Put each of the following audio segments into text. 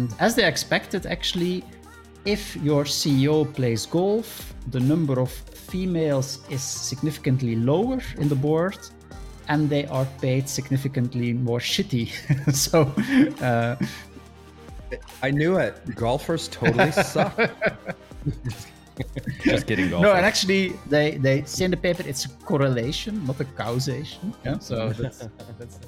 And as they expected, actually, if your CEO plays golf, the number of females is significantly lower in the board and they are paid significantly more shitty. so uh, I knew it. Golfers totally suck. Just kidding, golfers. No, and actually, they they say in the paper it's a correlation, not a causation. Yeah, so that's, that's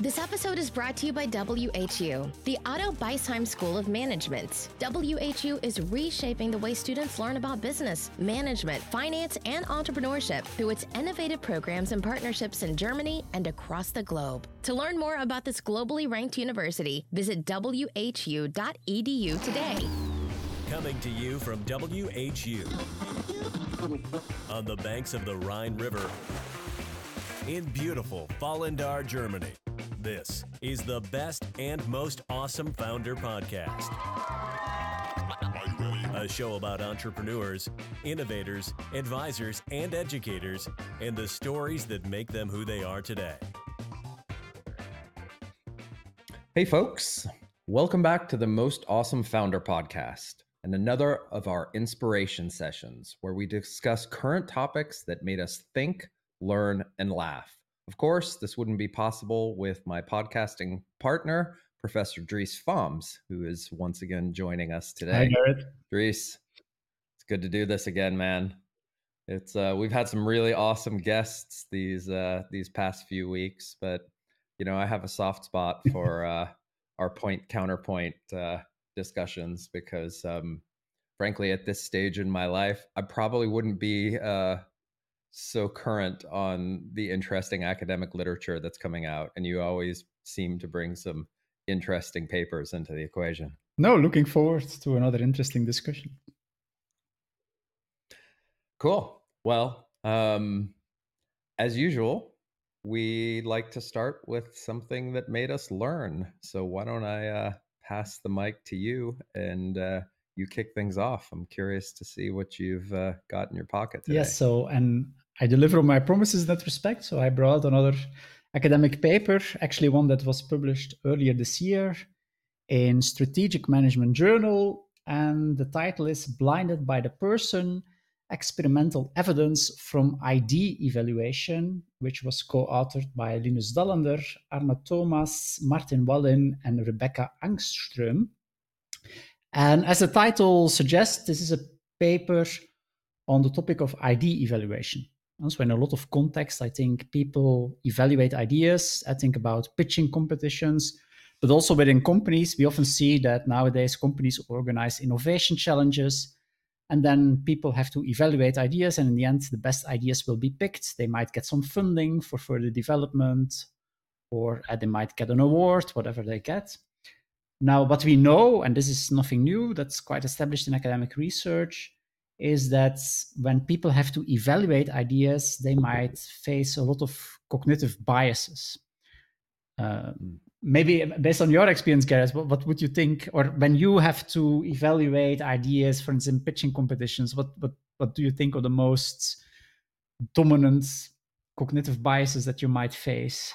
this episode is brought to you by WHU, the Otto Beisheim School of Management. WHU is reshaping the way students learn about business, management, finance, and entrepreneurship through its innovative programs and partnerships in Germany and across the globe. To learn more about this globally ranked university, visit whu.edu today. Coming to you from WHU on the banks of the Rhine River in beautiful Vallendar, Germany. This is the best and most awesome founder podcast. A show about entrepreneurs, innovators, advisors, and educators, and the stories that make them who they are today. Hey, folks. Welcome back to the Most Awesome Founder podcast and another of our inspiration sessions where we discuss current topics that made us think, learn, and laugh. Of course, this wouldn't be possible with my podcasting partner, Professor Dries Faems, who is once again joining us today. Hi, Gerrit. Dries, it's good to do this again, man. It's uh, we've had some really awesome guests these uh, these past few weeks, but you know I have a soft spot for uh, our point counterpoint uh, discussions because, um, frankly, at this stage in my life, I probably wouldn't be uh, so current on the interesting academic literature that's coming out and you always seem to bring some interesting papers into the equation no looking forward to another interesting discussion cool well um, as usual we like to start with something that made us learn so why don't i uh, pass the mic to you and uh, you kick things off. I'm curious to see what you've uh, got in your pocket today. Yes, so and I deliver on my promises in that respect. So I brought another academic paper, actually one that was published earlier this year in Strategic Management Journal, and the title is "Blinded by the Person." Experimental evidence from idea evaluation, which was co authored by Linus Dahlander, Arne Thomas, Martin Wallin, and Rebecca Angström. And as the title suggests, this is a paper on the topic of idea evaluation. So, in a lot of context, I think people evaluate ideas. I think about pitching competitions, but also within companies, we often see that nowadays companies organize innovation challenges. And then people have to evaluate ideas, and in the end, the best ideas will be picked. They might get some funding for further development, or uh, they might get an award, whatever they get. Now, what we know, and this is nothing new, that's quite established in academic research, is that when people have to evaluate ideas, they might face a lot of cognitive biases. Uh, maybe based on your experience, Gareth, what, what, would you think? Or when you have to evaluate ideas, for instance, in pitching competitions, what, what, what do you think are the most dominant cognitive biases that you might face?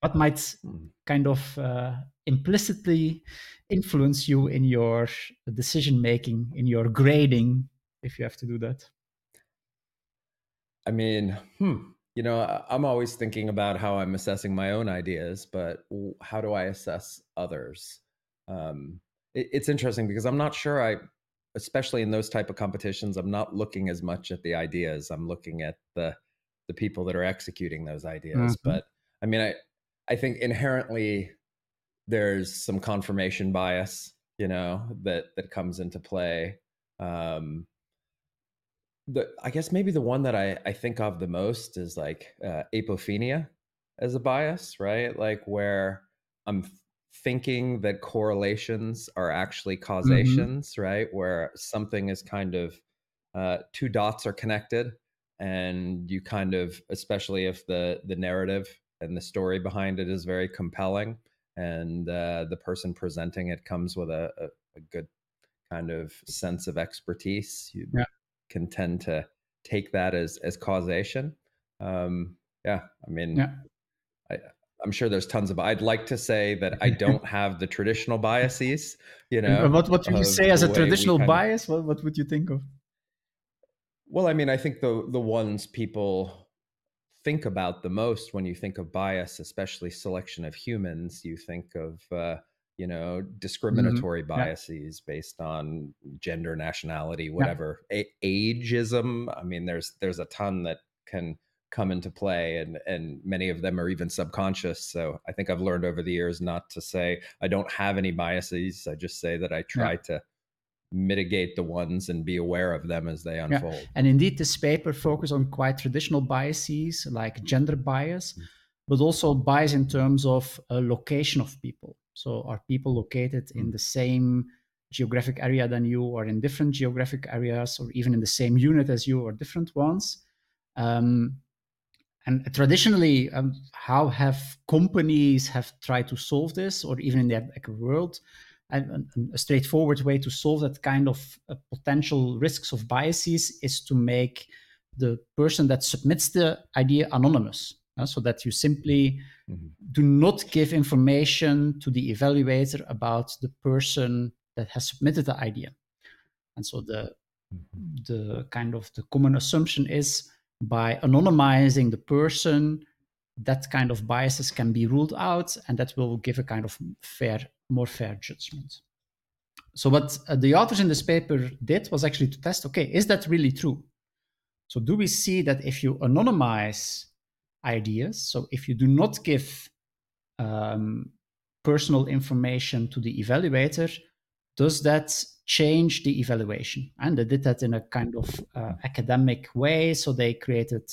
What might hmm. kind of uh, implicitly influence you in your decision making, in your grading, if you have to do that? I mean, hmm, you know, I'm always thinking about how I'm assessing my own ideas, but how do I assess others? Um, it, it's interesting because I'm not sure I, especially in those type of competitions, I'm not looking as much at the ideas. I'm looking at the the people that are executing those ideas. Mm-hmm. But I mean, I I think inherently there's some confirmation bias, you know, that that comes into play. Um, the I guess maybe the one that I I think of the most is like uh, apophenia as a bias, right? Like where I'm thinking that correlations are actually mm-hmm. causations, mm-hmm. right? Where something is kind of uh, two dots are connected, and you kind of, especially if the the narrative and the story behind it is very compelling and uh, the person presenting it comes with a, a, a, good kind of sense of expertise you yeah. Can tend to take that as as causation um, yeah i mean yeah. I, I'm sure there's tons of. I'd like to say that I don't have the traditional biases. You know, what what would you say as a traditional bias? Of, what what would you think of? Well, I mean, I think the the ones people think about the most when you think of bias, especially selection of humans, you think of uh, you know mm-hmm. discriminatory mm-hmm. biases yeah. based on gender, nationality, whatever, yeah. A- ageism. I mean, there's there's a ton that can come into play and and many of them are even subconscious so i think i've learned over the years not to say i don't have any biases i just say that i try yeah. to mitigate the ones and be aware of them as they unfold yeah. and indeed this paper focuses on quite traditional biases like gender bias mm-hmm. But also bias in terms of a location of people. So are people located in the same geographic area than you or in different geographic areas or even in the same unit as you or different ones? Um, and traditionally, um, how have companies have tried to solve this, or even in the academic world? And a straightforward way to solve that kind of uh, potential risks of biases is to make the person that submits the idea anonymous, uh, so that you simply mm-hmm. do not give information to the evaluator about the person that has submitted the idea. And so the mm-hmm. the kind of the common assumption is by anonymizing the person, that kind of biases can be ruled out, and that will give a kind of fair, more fair judgment. So, what uh, the authors in this paper did was actually to test okay, is that really true? So, do we see that if you anonymize ideas, so if you do not give um, personal information to the evaluator, does that change the evaluation? And they did that in a kind of uh, academic way. So they created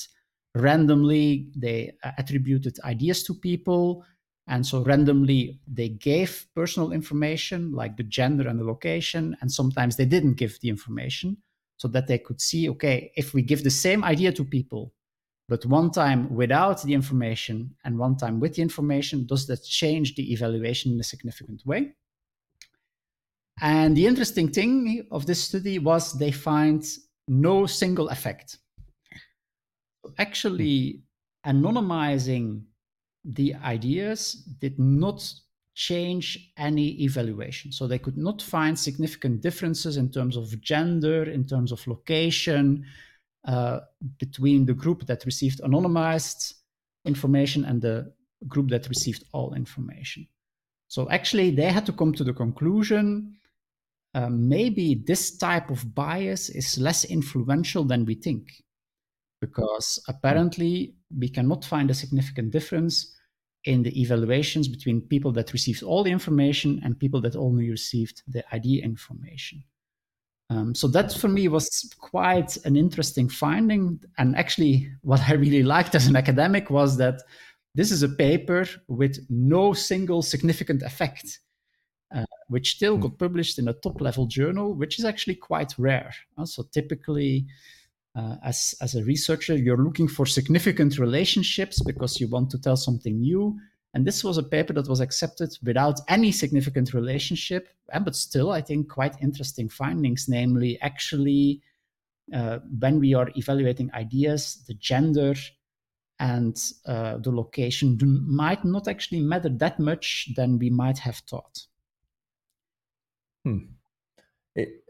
randomly, they uh, attributed ideas to people. And so randomly, they gave personal information like the gender and the location. And sometimes they didn't give the information so that they could see okay, if we give the same idea to people, but one time without the information and one time with the information, does that change the evaluation in a significant way? And the interesting thing of this study was they find no single effect. Actually, anonymizing the ideas did not change any evaluation. So they could not find significant differences in terms of gender, in terms of location, uh, between the group that received anonymized information and the group that received all information. So actually, they had to come to the conclusion um, maybe this type of bias is less influential than we think because apparently we cannot find a significant difference in the evaluations between people that received all the information and people that only received the ID information. Um, so that for me was quite an interesting finding. And actually, what I really liked as an academic was that this is a paper with no single significant effect uh, which still mm. got published in a top level journal, which is actually quite rare. Uh, so typically, uh, as, as a researcher, you're looking for significant relationships because you want to tell something new. And this was a paper that was accepted without any significant relationship, but still, I think, quite interesting findings. Namely, actually, uh, when we are evaluating ideas, the gender and uh, the location do, might not actually matter that much than we might have thought. Hmm. It,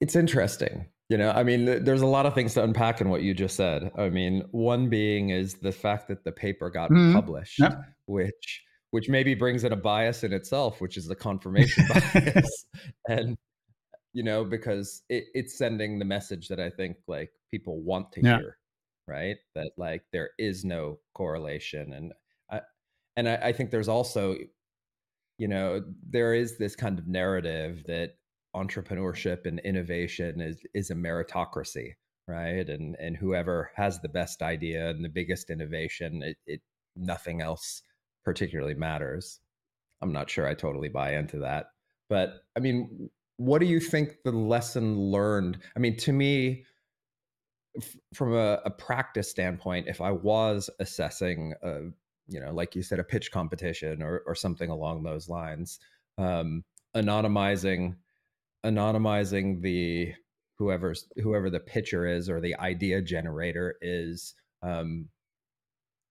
it's interesting. You know, I mean, there's a lot of things to unpack in what you just said. I mean, one being is the fact that the paper got mm-hmm. published, yep. which which maybe brings in a bias in itself, which is the confirmation bias, and you know, because it, it's sending the message that I think like people want to yeah. hear, right? That like there is no correlation, and I and I, I think there's also you know there is this kind of narrative that entrepreneurship and innovation is is a meritocracy right? And and whoever has the best idea and the biggest innovation it, it nothing else particularly matters. I'm not sure i totally buy into that. But i mean what do you think the lesson learned? I mean to me from a, a, practice standpoint if i was assessing a, you know, like you said, a pitch competition or or something along those lines. Um, anonymizing anonymizing the whoever's whoever the pitcher is or the idea generator is um,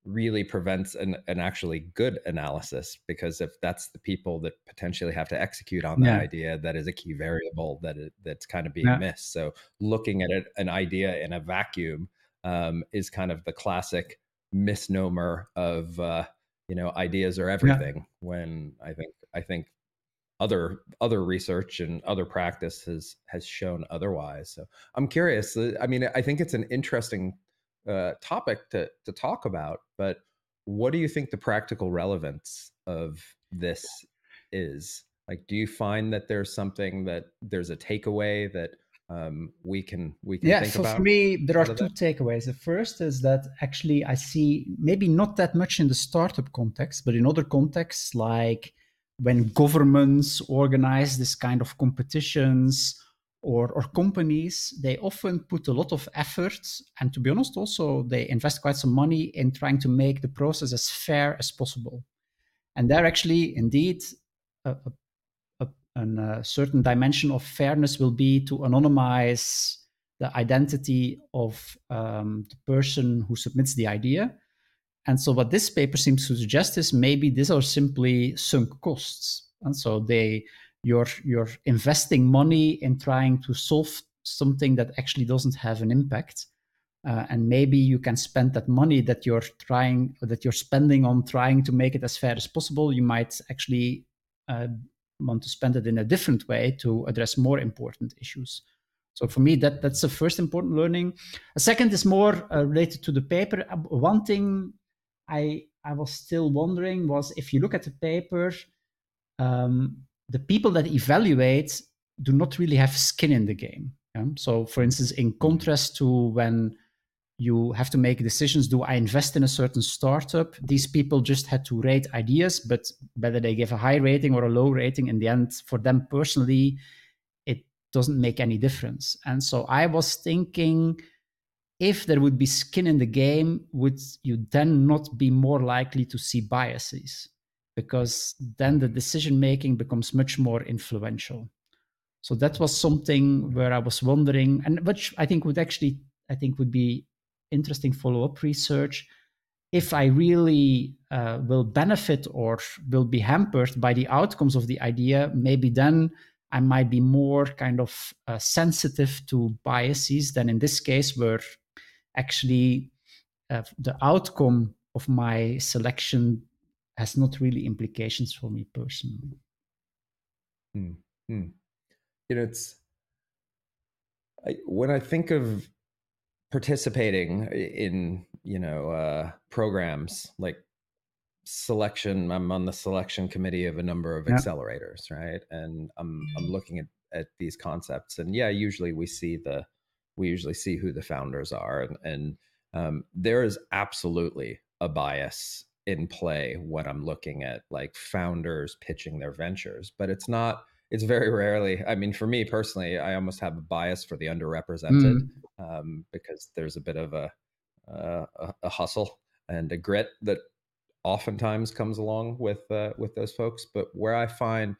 really prevents an, an actually good analysis because if that's the people that potentially have to execute on that Yeah. idea that is a key variable that it, that's kind of being Yeah. missed so looking at it, an idea in a vacuum um, is kind of the classic misnomer of uh, you know ideas are everything when i think i think other other research and other practice has has shown otherwise. So i'm curious uh, i mean i think it's an interesting uh, topic to to talk about but what do you think the practical relevance of this is? Like do you find that there's something that there's a takeaway that um, we can we can yeah think for, about for me there are two takeaways. The first is that actually i see maybe not that much in the startup context but in other contexts like when governments organize this kind of competitions or, or companies they often put a lot of effort and to be honest also they invest quite some money in trying to make the process as fair as possible and there actually indeed a, a a, a certain dimension of fairness will be to anonymize the identity of um, the person who submits the idea. And so, what this paper seems to suggest is maybe these are simply sunk costs. And so, they you're you're investing money in trying to solve something that actually doesn't have an impact. Uh, and maybe you can spend that money that you're trying that you're spending on trying to make it as fair as possible. You might actually uh, want to spend it in a different way to address more important issues. So for me, that that's the first important learning. A second is more uh, related to the paper. One thing I I was still wondering was if you look at the paper, um, the people that evaluate do not really have skin in the game. yeah? So, for instance, in contrast to when you have to make decisions do i invest in a certain startup these people just had to rate ideas but whether they give a high rating or a low rating in the end for them personally it doesn't make any difference and so i was thinking if there would be skin in the game would you then not be more likely to see biases because then the decision making becomes much more influential so that was something where i was wondering and which i think would actually i think would be interesting follow up research. If I really uh, will benefit or will be hampered by the outcomes of the idea, maybe then I might be more kind of uh, sensitive to biases than in this case, where actually uh, the outcome of my selection has not really implications for me personally. Hmm. Hmm. You know, it's I, when I think of participating in you know uh, programs like selection i'm on the selection committee of a number of Yeah. accelerators right and i'm i'm looking at at these concepts and yeah usually we see the we usually see who the founders are and, and um, there is absolutely a bias in play when i'm looking at like founders pitching their ventures but it's not it's very rarely i mean for me personally i almost have a bias for the underrepresented Mm. um, because there's a bit of a, uh, a a hustle and a grit that oftentimes comes along with uh, with those folks. But where I find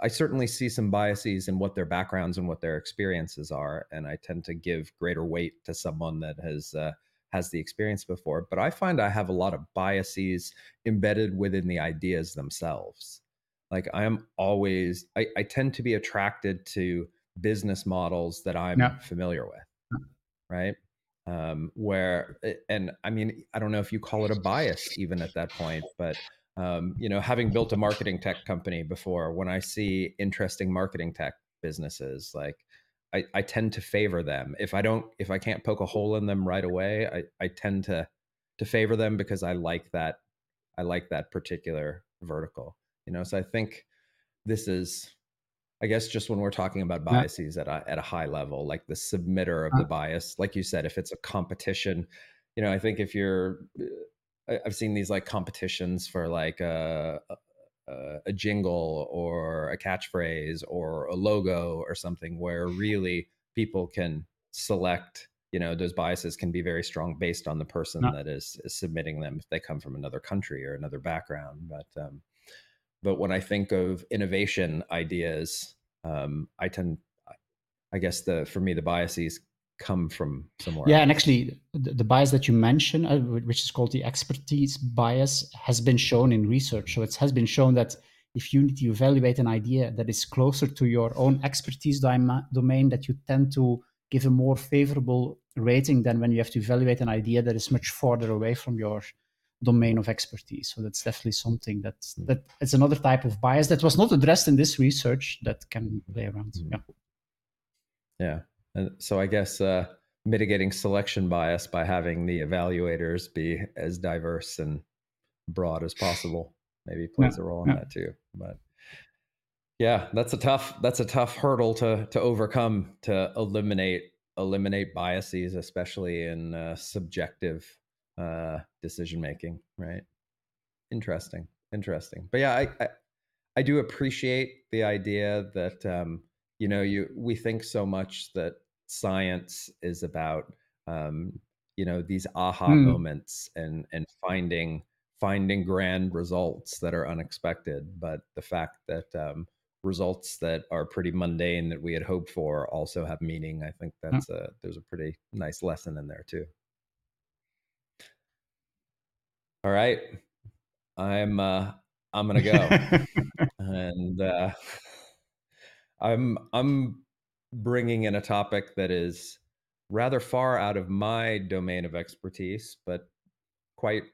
I certainly see some biases in what their backgrounds and what their experiences are, and I tend to give greater weight to someone that has uh, has the experience before. But I find I have a lot of biases embedded within the ideas themselves. Like I am always I, I tend to be attracted to business models that I'm familiar with right um where and i mean i don't know if you call it a bias even at that point but um you know having built a marketing tech company before when i see interesting marketing tech businesses like i i tend to favor them if i don't if i can't poke a hole in them right away i i tend to to favor them because i like that i like that particular vertical you know so i think this is I guess just when we're talking about Yeah. biases at a, at a high level, like the submitter of Uh. the bias, like you said, if it's a competition, you know, I think if you're, I- I've seen these like competitions for like a, a, a jingle or a catchphrase or a logo or something where really people can select, you know, those biases can be very strong based on the person Yeah. that is, is submitting them if they come from another country or another background. But, um, but when I think of innovation ideas, um, I tend, I guess the for me the biases come from somewhere. Yeah, else. and actually, the, the bias that you mentioned, uh, which is called the expertise bias, has been shown in research. So it has been shown that if you need to evaluate an idea that is closer to your own expertise domain, that you tend to give a more favorable rating than when you have to evaluate an idea that is much farther away from your domain of expertise. So that's definitely something that hmm. that it's another type of bias that was not addressed in this research that can play around. Mm-hmm. Yeah. Yeah. And so I guess uh, mitigating selection bias by having the evaluators be as diverse and broad as possible maybe plays yeah. a role in yeah. that too. But yeah, that's a tough that's a tough hurdle to to overcome to eliminate eliminate biases, especially in uh, subjective uh, decision making. Right? Interesting, interesting. But yeah, I, I, I do appreciate the idea that um, you know you we think so much that science is about um, you know these aha mm. moments and and finding finding grand results that are unexpected but the fact that um, results that are pretty mundane that we had hoped for also have meaning i think that's a there's a pretty nice lesson in there too. All right. I'm uh i'm gonna go. And uh i'm i'm bringing in a topic that is rather far out of my domain of expertise but quite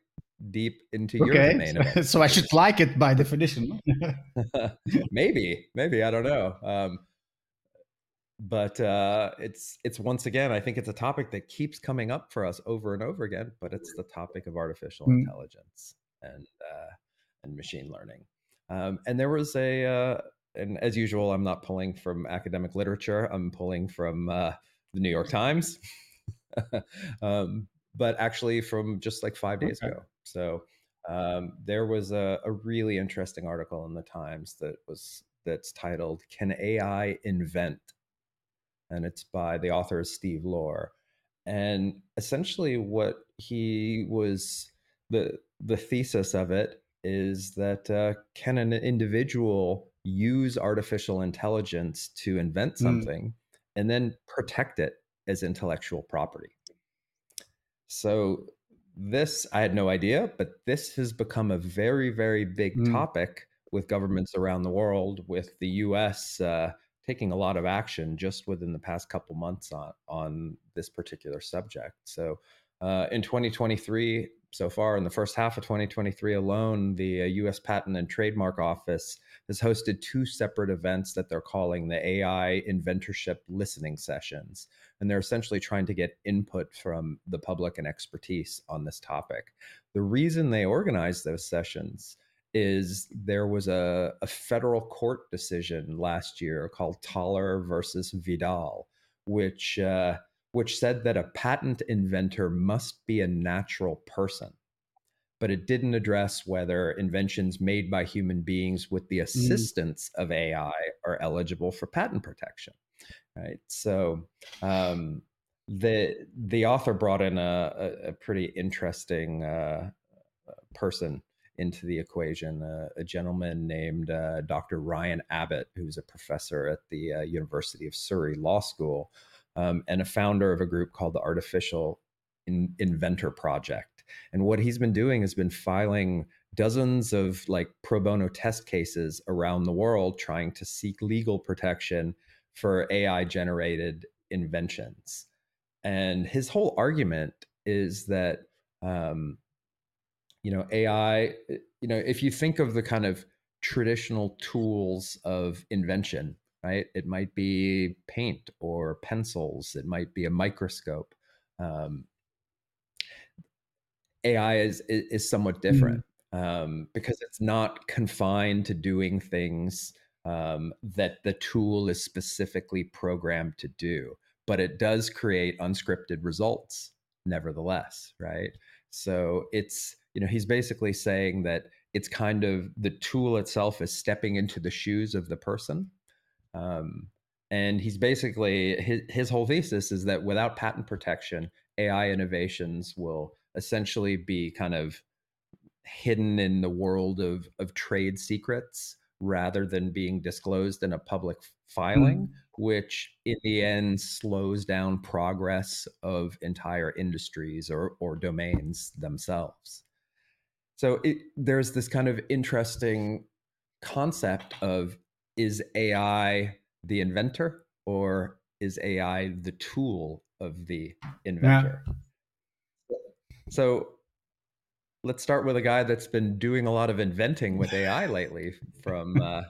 deep into okay. your domain. so I should like it by definition. maybe, maybe I don't know. Um, but uh, it's it's once again, I think it's a topic that keeps coming up for us over and over again. But it's the topic of artificial mm. intelligence and uh, and machine learning. Um, and there was a, uh, and as usual, I'm not pulling from academic literature. I'm pulling from uh, the New York Times. um, but actually from just like five days okay. ago. So um, there was a, a, really interesting article in the Times that was that's titled "Can AI Invent?" and it's by the author Steve Lohr. And essentially, what he was the the thesis of it is that uh, can an individual use artificial intelligence to invent mm. something mm. and then protect it as intellectual property? So this I had no idea, but this has become a very, very big mm. topic with governments around the world, with the U.S. Uh, taking a lot of action just within the past couple months on on this particular subject. So, uh, in 2023, so far in the first half of 2023 alone, the U.S. Uh, Patent and Trademark Office has hosted two separate events that they're calling the AI Inventorship Listening Sessions. And they're essentially trying to get input from the public and expertise on this topic. The reason they organized those sessions is there was a, a federal court decision last year called Thaler versus Vidal, which uh, which said that a patent inventor must be a natural person but it didn't address whether inventions made by human beings with the mm. assistance mm. of AI are eligible for patent protection. Right. So um, the the author brought in a, a, a pretty interesting uh, person into the equation, uh, a gentleman named uh, Dr. Ryan Abbott, who's a professor at the uh, University of Surrey Law School um, and a founder of a group called the Artificial in- Inventor Project and what he's been doing has been filing dozens of like pro bono test cases around the world trying to seek legal protection for AI generated inventions. And his whole argument is that, um, you know, AI, you know, if you think of the kind of traditional tools of invention, right? It might be paint or pencils, it might be a microscope. Um, AI is is, is somewhat different mm-hmm. um, because it's not confined to doing things um, that the tool is specifically programmed to do, but it does create unscripted results nevertheless, right? So it's you know he's basically saying that it's kind of the tool itself is stepping into the shoes of the person. Um, and he's basically his, his whole thesis is that without patent protection, AI innovations will essentially be kind of hidden in the world of of trade secrets rather than being disclosed in a public filing, Mm. which in the end slows down progress of entire industries or, or domains themselves. So it, there's this kind of interesting concept of is AI the inventor or is AI the tool of the inventor? So let's start with a guy that's been doing a lot of inventing with AI lately from uh,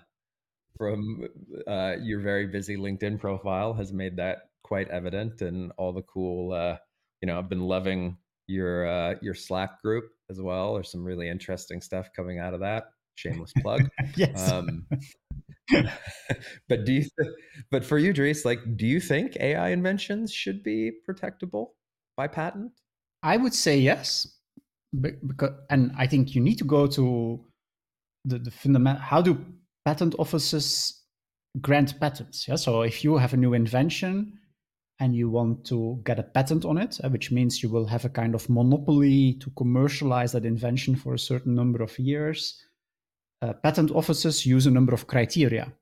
from uh, your very busy LinkedIn profile has made that quite evident and all the cool uh, you know I've been loving your uh, your Slack group as well there's some really interesting stuff coming out of that shameless plug yes. um, but do you th- but for you Dries like do you think AI inventions should be protectable by patent I would say yes, because and I think you need to go to the, the fundamental. How do patent offices grant patents? Yeah, so if you have a new invention and you want to get a patent on it, uh, which means you will have a kind of monopoly to commercialize that invention for a certain number of years. Uh, patent offices use a number of criteria.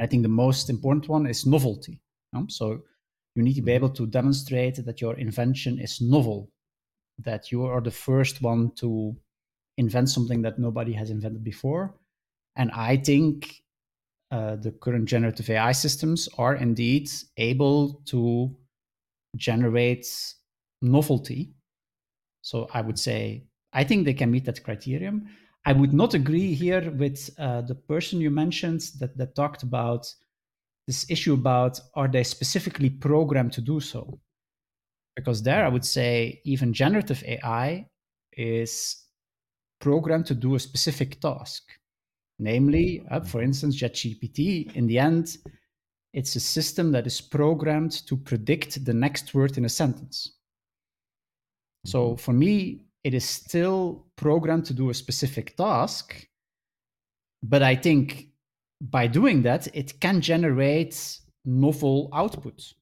I think the most important one is novelty. So you need to be able to demonstrate that your invention is novel, that you are the first one to invent something that nobody has invented before. And I think uh, the current generative AI systems are indeed able to generate novelty. So I would say, I think they can meet that criterion. I would not agree here with uh, the person you mentioned that, that talked about this issue about are they specifically programmed to do so? Because there I would say even generative AI is programmed to do a specific task. Namely, uh, for instance, ChatGPT, in the end, it's a system that is programmed to predict the next word in a sentence. So for me, it is still programmed to do a specific task. But I think by doing that, it can generate novel output.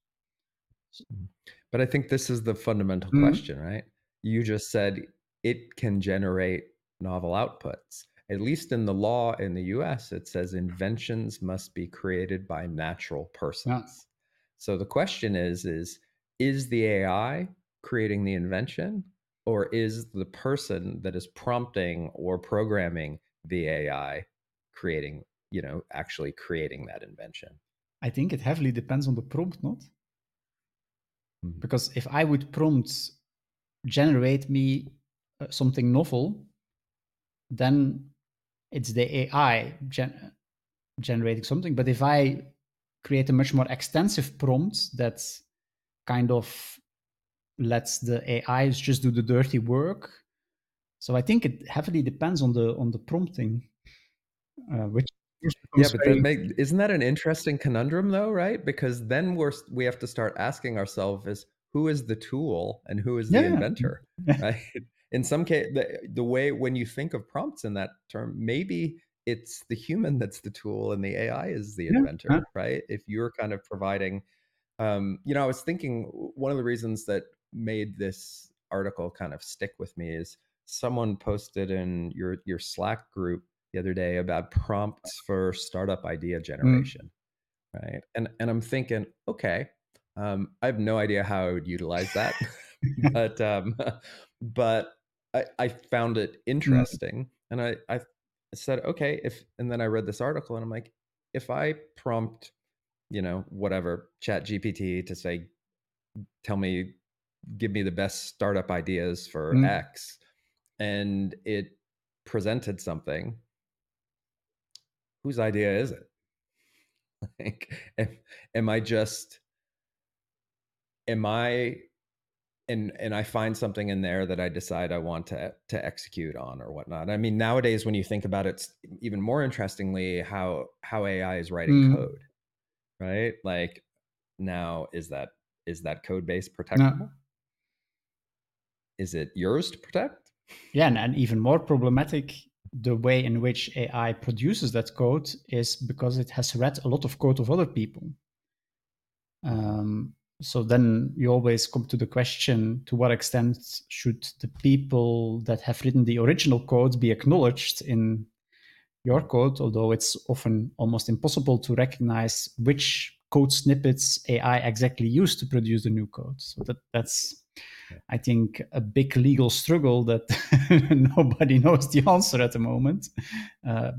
But I think this is the fundamental Mhm. question, right? You just said it can generate novel outputs. At least in the law in the US, it says inventions must be created by natural persons. So the question is is is the AI creating the invention or is the person that is prompting or programming the AI creating, you know, actually creating that invention? I think it heavily depends on the prompt, not? Mhm. Because if I would prompt generate me uh, something novel, then it's the AI gen- generating something. But if I create a much more extensive prompt that kind of lets the AIs just do the dirty work, so I think it heavily depends on the on the prompting, uh, which Yeah, but that make, isn't that an interesting conundrum though, right? Because then we're we have to start asking ourselves is who is the tool and who is the yeah. inventor, right? In some case, the, the way when you think of prompts in that term, maybe it's the human that's the tool and the AI is the Yeah, inventor, right? If you're kind of providing, um, you know, I was thinking one of the reasons that made this article kind of stick with me is someone posted in your your Slack group the other day about prompts for startup idea generation, right? And and I'm thinking, okay, um, I have no idea how I would utilize that, but um, but I, I found it interesting, and I I said, okay, if and then I read this article, and I'm like, if I prompt, you know, whatever Chat GPT to say, tell me, give me the best startup ideas for Mm. X, and it presented something whose idea is it? Like, am, am I just, am I, and and I find something in there that I decide I want to to execute on or whatnot. I mean, nowadays when you think about it, it's even more interestingly how how AI is writing Mm. code, right? Like, now is that is that code base protectable? Is it yours to protect? Yeah, and, and even more problematic, the way in which AI produces that code is because it has read a lot of code of other people. Um, so then you always come to the question to what extent should the people that have written the original code be acknowledged in your code, although it's often almost impossible to recognize which code snippets AI exactly used to produce the new code. So that that's I think a big legal struggle that nobody knows the answer at the moment. Uh,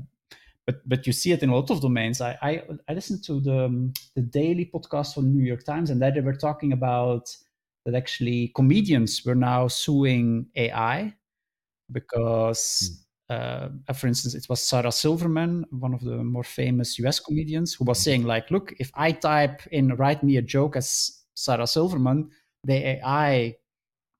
but but you see it in a lot of domains. I I, I listened to the um, the daily podcast from New York Times, and there they were talking about that actually comedians were now suing AI because. Mm. Uh, for instance, it was Sarah Silverman, one of the more famous US comedians, who was hmm. saying, like, look, if I type in write me a joke as Sarah Silverman, the AI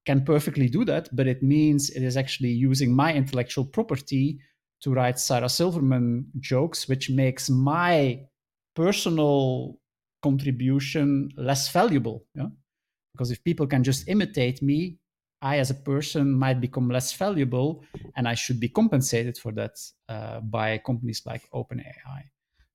can perfectly do that, but it means it is actually using my intellectual property to write Sarah Silverman jokes, which makes my personal contribution less valuable. Yeah? Because if people can just imitate me, I, as a person, might become less valuable, and I should be compensated for that uh, by companies like OpenAI.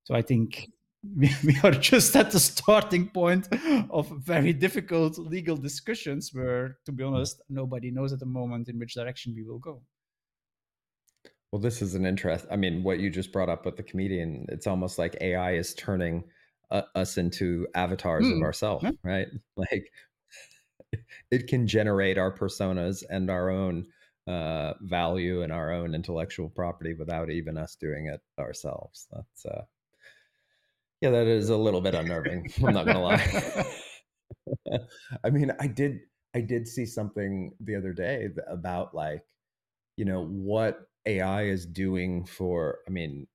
So I think we, we are just at the starting point of very difficult legal discussions where, to be honest, nobody knows at the moment in which direction we will go. Well, this is an interest. I mean, what you just brought up with the comedian, it's almost like AI is turning uh, us into avatars mm. of hmm. ourselves, yeah. right? Like it can generate our personas and our own uh, value and our own intellectual property without even us doing it ourselves. That's uh, yeah, that is a little bit unnerving. I'm not gonna lie. I mean, I did I did see something the other day about like, you know, what AI is doing for. I mean,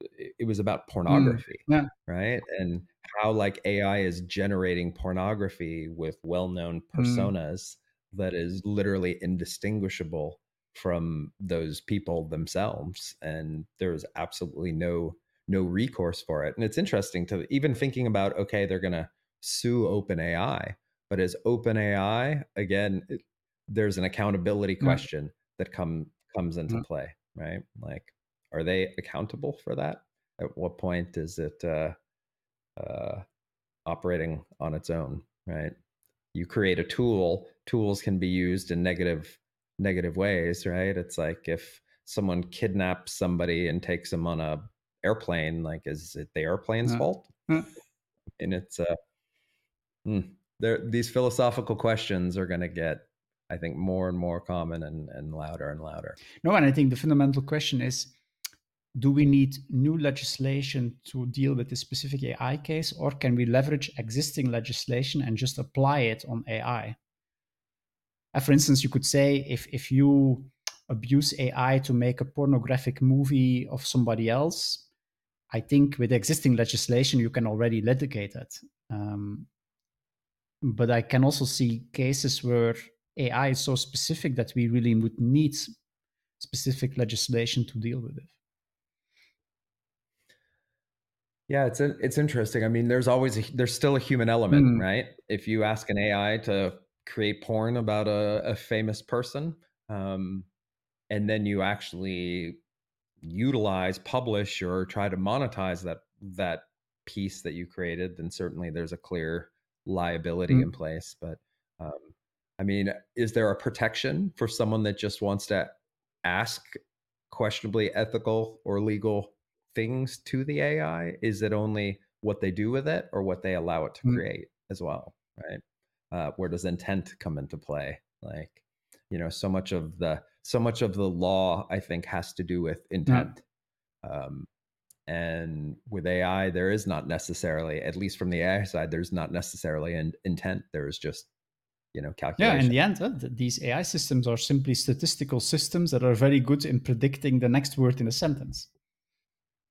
it was about mm, pornography, mm, yeah. right? And how like AI is generating pornography with well-known mm. personas mm. that is literally indistinguishable from those people themselves, and there's absolutely no no recourse for it. And it's interesting to even thinking about, okay, they're going to sue OpenAI, but as OpenAI, again, it, there's an accountability question yeah. that come comes into yeah. play, right? Like, are they accountable for that? At what point is it uh, uh, operating on its own, right? You create a tool. Tools can be used in negative negative ways, right? It's like if someone kidnaps somebody and takes them on a airplane like is it the airplane's uh, fault? uh, and it's uh hmm, there these philosophical questions are going to get i think more and more common and, and louder and louder. No and i think the fundamental question is do we need new legislation to deal with this specific ai case or can we leverage existing legislation and just apply it on ai uh, for instance you could say if if you abuse ai to make a pornographic movie of somebody else I think with existing legislation, you can already litigate it. Um, but I can also see cases where AI is so specific that we really would need specific legislation to deal with it. Yeah, it's a, it's interesting. I mean, there's always a, there's still a human element, mm. right? If you ask an AI to create porn about a, a famous person, um, and then you actually utilize, publish, or try to monetize that that piece that you created, then certainly there's a clear liability mm-hmm. in place. But um, I mean, is there a protection for someone that just wants to ask questionably ethical or legal things to the AI? Is it only what they do with it or what they allow it to mm-hmm. create as well? Right? Uh, where does intent come into play? Like, you know, so much of the so much of the law i think has to do with intent yeah. um, and with ai there is not necessarily at least from the ai side there's not necessarily an intent there is just you know calculation yeah in the end uh, these ai systems are simply statistical systems that are very good in predicting the next word in a sentence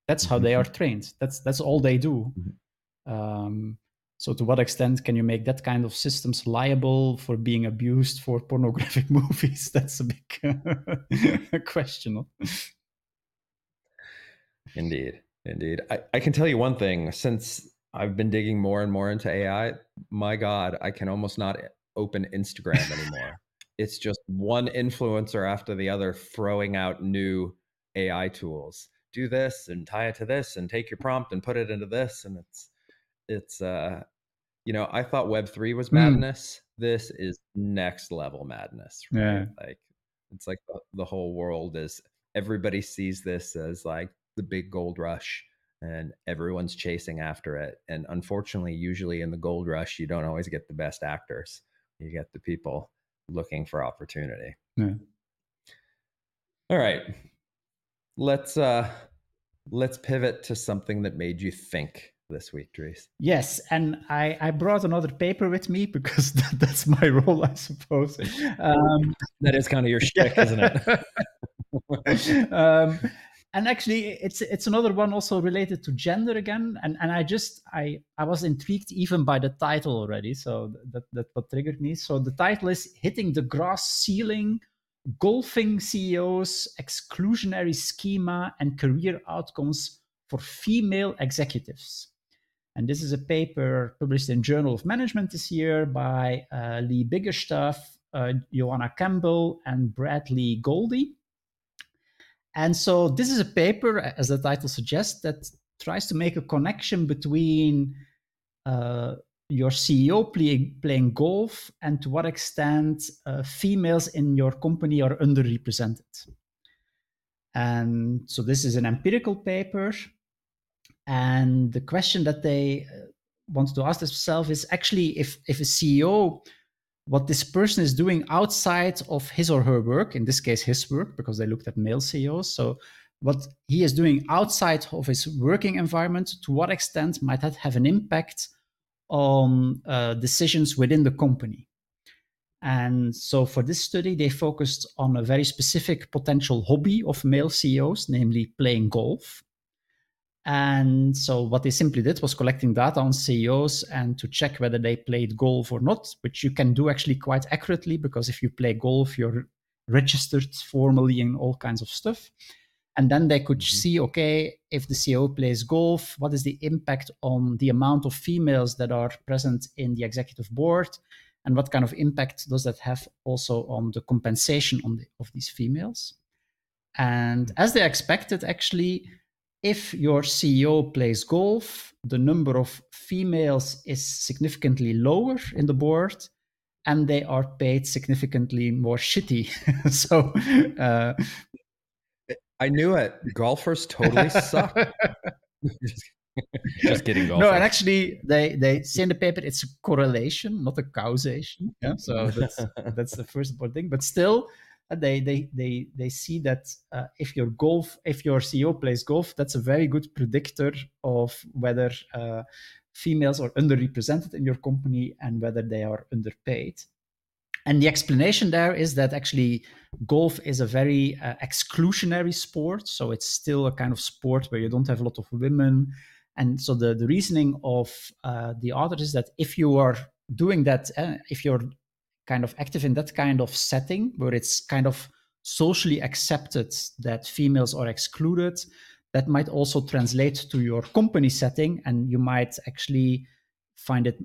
that's how mm-hmm. they are trained that's that's all they do mm-hmm. um, so, to what extent can you make that kind of systems liable for being abused for pornographic movies? That's a big question. Indeed, indeed. I, I can tell you one thing. Since I've been digging more and more into AI, my God, I can almost not open Instagram anymore. it's just one influencer after the other throwing out new AI tools. Do this and tie it to this and take your prompt and put it into this. And it's it's uh you know i thought web 3 was hmm. madness mm. this is next level madness right? yeah like it's like the, the whole world is everybody sees this as like the big gold rush and everyone's chasing after it. And unfortunately, usually in the gold rush, you don't always get the best actors. You get the people looking for opportunity. Yeah. All right. Let's uh let's pivot to something that made you think this week, Dries. Yes, and I, I brought another paper with me because that, that's my role, I suppose. Um, that is kind of your shtick, yeah. isn't it? um, and actually, it's it's another one also related to gender again. And and I just I I was intrigued even by the title already, so that that what triggered me. So the title is "Hitting the Grass Ceiling." Golfing CEOs, exclusionary schema, and career outcomes for female executives. And this is a paper published in Journal of Management this year by uh, Lee Biggerstaff, uh, Joanna Campbell, and Bradley Goldie. And so this is a paper, as the title suggests, that tries to make a connection between uh, your CEO play, playing golf and to what extent uh, females in your company are underrepresented. And so this is an empirical paper and the question that they uh, want to ask themselves is actually if, if a CEO, what this person is doing outside of his or her work, in this case, his work, because they looked at male CEOs. So, what he is doing outside of his working environment, to what extent might that have an impact on uh, decisions within the company? And so, for this study, they focused on a very specific potential hobby of male CEOs, namely playing golf. And so what they simply did was collecting data on CEOs and to check whether they played golf or not, which you can do actually quite accurately because if you play golf, you're registered formally in all kinds of stuff. And then they could mm-hmm. see, okay, if the CEO plays golf, what is the impact on the amount of females that are present in the executive board? And what kind of impact does that have also on the compensation on the, of these females? And as they expected, actually, if your CEO plays golf, the number of females is significantly lower in the board and they are paid significantly more shitty. so uh, I knew it. Golfers totally suck. Just kidding. Golfer. No, and actually, they they say in the paper it's a correlation, not a causation. Yeah, so that's that's the first important thing. But still, they they they they see that uh, if your golf if your CEO plays golf, that's a very good predictor of whether uh, females are underrepresented in your company and whether they are underpaid. And the explanation there is that actually golf is a very uh, exclusionary sport, so it's still a kind of sport where you don't have a lot of women. And so the, the reasoning of uh, the authors is that if you are doing that, uh, if you're kind of active in that kind of setting where it's kind of socially accepted that females are excluded, that might also translate to your company setting, and you might actually find it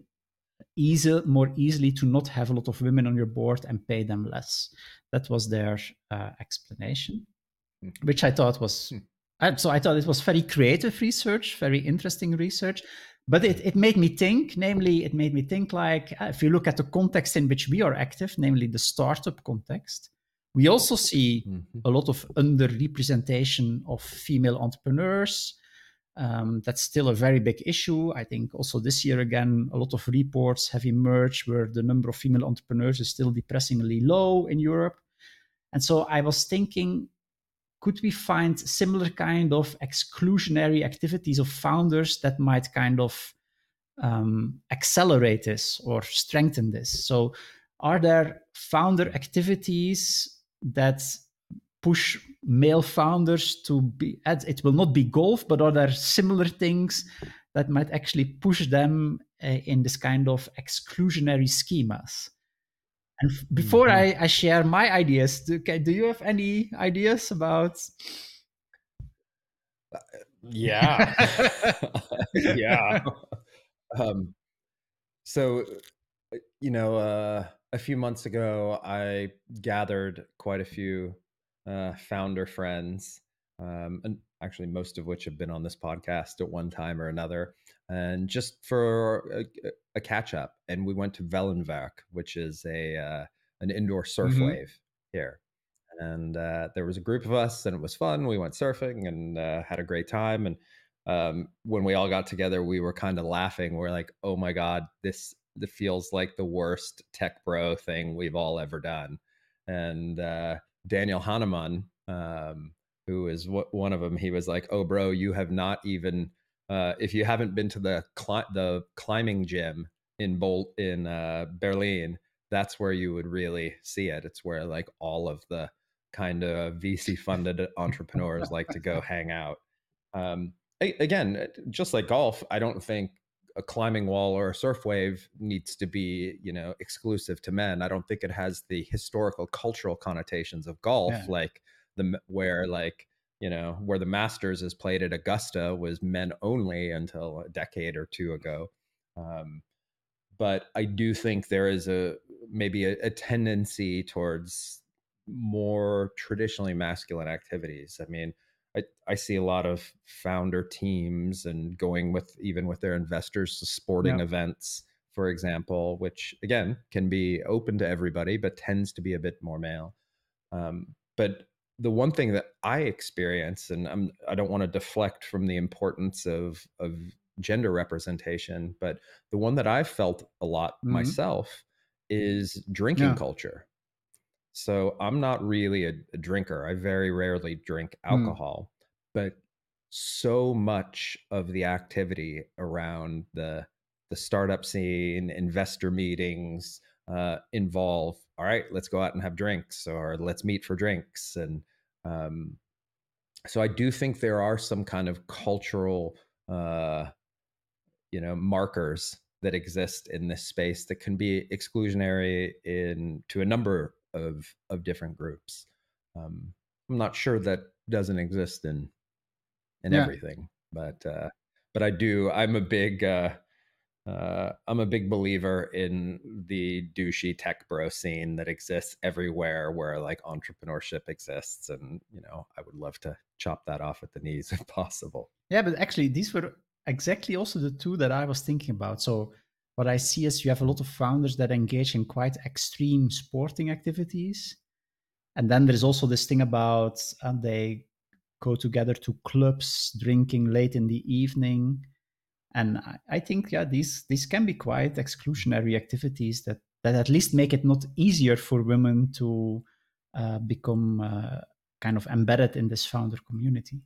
easy, more easily to not have a lot of women on your board and pay them less. That was their uh, explanation, mm-hmm. which I thought was. Mm-hmm. So I thought it was very creative research, very interesting research, but it, it made me think namely it made me think like uh, if you look at the context in which we are active namely the startup context we also see mm-hmm. a lot of underrepresentation of female entrepreneurs. Um, that's still a very big issue. I think also this year again a lot of reports have emerged where the number of female entrepreneurs is still depressingly low in europe. And so i was thinking could we find similar kind of exclusionary activities of founders that might kind of um, accelerate this or strengthen this? So, are there founder activities that push male founders to be? It will not be golf, but are there similar things that might actually push them uh, in this kind of exclusionary schemas? And before mm-hmm. I, I share my ideas, do, do you have any ideas about? Uh, yeah, yeah. Um, so, uh, you know, uh, a few months ago, I gathered quite a few uh, founder friends, um, and actually most of which have been on this podcast at one time or another and just for a, a catch up. And we went to Wellenwerk, which is a uh, an indoor surf mm-hmm. wave here. and uh, there was a group of us, and it was fun. We went surfing and uh, had a great time. And um, when we all got together, we were kind of laughing. We're like, "Oh my god, this this feels like the worst tech bro thing we've all ever done." And uh, Daniel Kahneman, um, who is w- one of them, he was like, "Oh, bro, you have not even uh, if you haven't been to the cli- the climbing gym in Bol- in uh, Berlin, that's where you would really see it. It's where like all of the kind of VC funded entrepreneurs like to go hang out. Um, a- again, uh, just like golf, I don't think a climbing wall or a surf wave needs to be you know exclusive to men. I don't think it has the historical cultural connotations of golf, yeah. like the where like you know where the Masters is played at Augusta was men only until a decade or two ago. Um, but I do think there is a maybe a, a tendency towards more traditionally masculine activities. I mean, I, I see a lot of founder teams and going with even with their investors to sporting yeah. events, for example, which again can be open to everybody, but tends to be a bit more male. Um, but the one thing that I experience, and I'm, I don't want to deflect from the importance of of gender representation, but the one that I've felt a lot mm-hmm. myself is drinking yeah. culture. So I'm not really a, a, drinker. I very rarely drink mm. alcohol, mm. but so much of the activity around the the startup scene, investor meetings uh, involve. All right, let's go out and have drinks, or let's meet for drinks, and um, so I do think there are some kind of cultural, uh, you know, markers that exist in this space that can be exclusionary in to a number of of different groups. Um, I'm not sure that doesn't exist in in yeah. everything, but uh, but I do. I'm a big uh, uh, I'm a big believer in the douchey tech bro scene that exists everywhere where like entrepreneurship exists, and you know I would love to chop that off at the knees if possible. Yeah, but actually these were exactly also the two that I was thinking about. So what I see is you have a lot of founders that engage in quite extreme sporting activities. And then there's also this thing about uh, they go together to clubs, drinking late in the evening. And I, think, yeah, these these can be quite exclusionary activities that, that at least make it not easier for women to uh, become uh, kind of embedded in this founder community.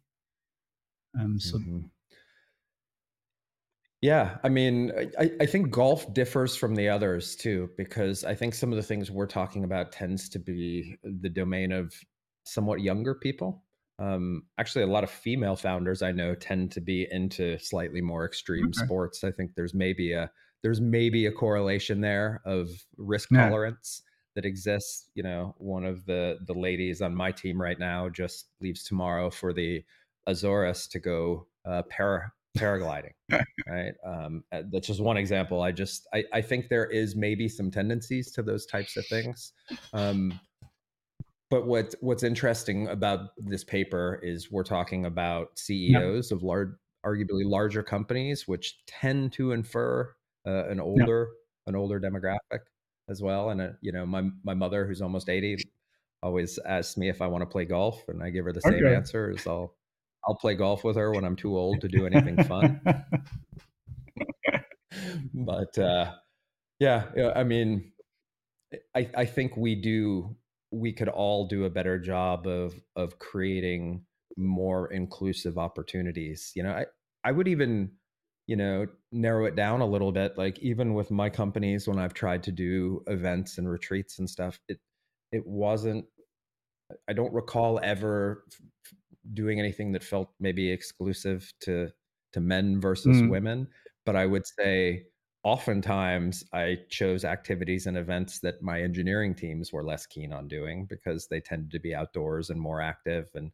Um, so mm-hmm. Yeah, I mean, I, I think golf differs from the others too, because I think some of the things we're talking about tends to be the domain of somewhat younger people. Um, actually, a lot of female founders I know tend to be into slightly more extreme okay. sports. I think there's maybe a there's maybe a correlation there of risk yeah. tolerance that exists. You know, one of the the ladies on my team right now just leaves tomorrow for the Azores to go uh, para paragliding right um, uh, that's just one example i just I, I think there is maybe some tendencies to those types of things um, but what what's interesting about this paper is we're talking about ceos of large arguably larger companies which tend to infer uh, an older an older demographic as well and uh, you know my my mother who's almost 80 always asks me if i want to play golf and i give her the same okay. answer as i'll I'll play golf with her when I'm too old to do anything fun. but uh, yeah, I mean, I, I think we do. We could all do a better job of of creating more inclusive opportunities. You know, I I would even you know narrow it down a little bit. Like even with my companies, when I've tried to do events and retreats and stuff, it it wasn't. I don't recall ever doing anything that felt maybe exclusive to to men versus mm. women but i would say oftentimes i chose activities and events that my engineering teams were less keen on doing because they tended to be outdoors and more active and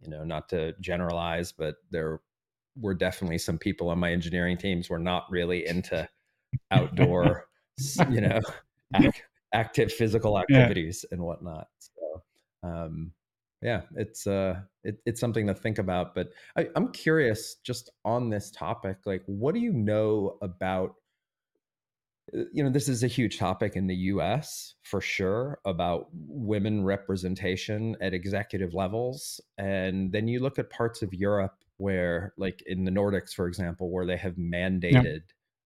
you know not to generalize but there were definitely some people on my engineering teams were not really into outdoor you know ac- active physical activities yeah. and whatnot so um yeah, it's uh, it, it's something to think about. But I, I'm curious, just on this topic, like, what do you know about you know, this is a huge topic in the US for sure about women representation at executive levels. And then you look at parts of Europe where, like in the Nordics, for example, where they have mandated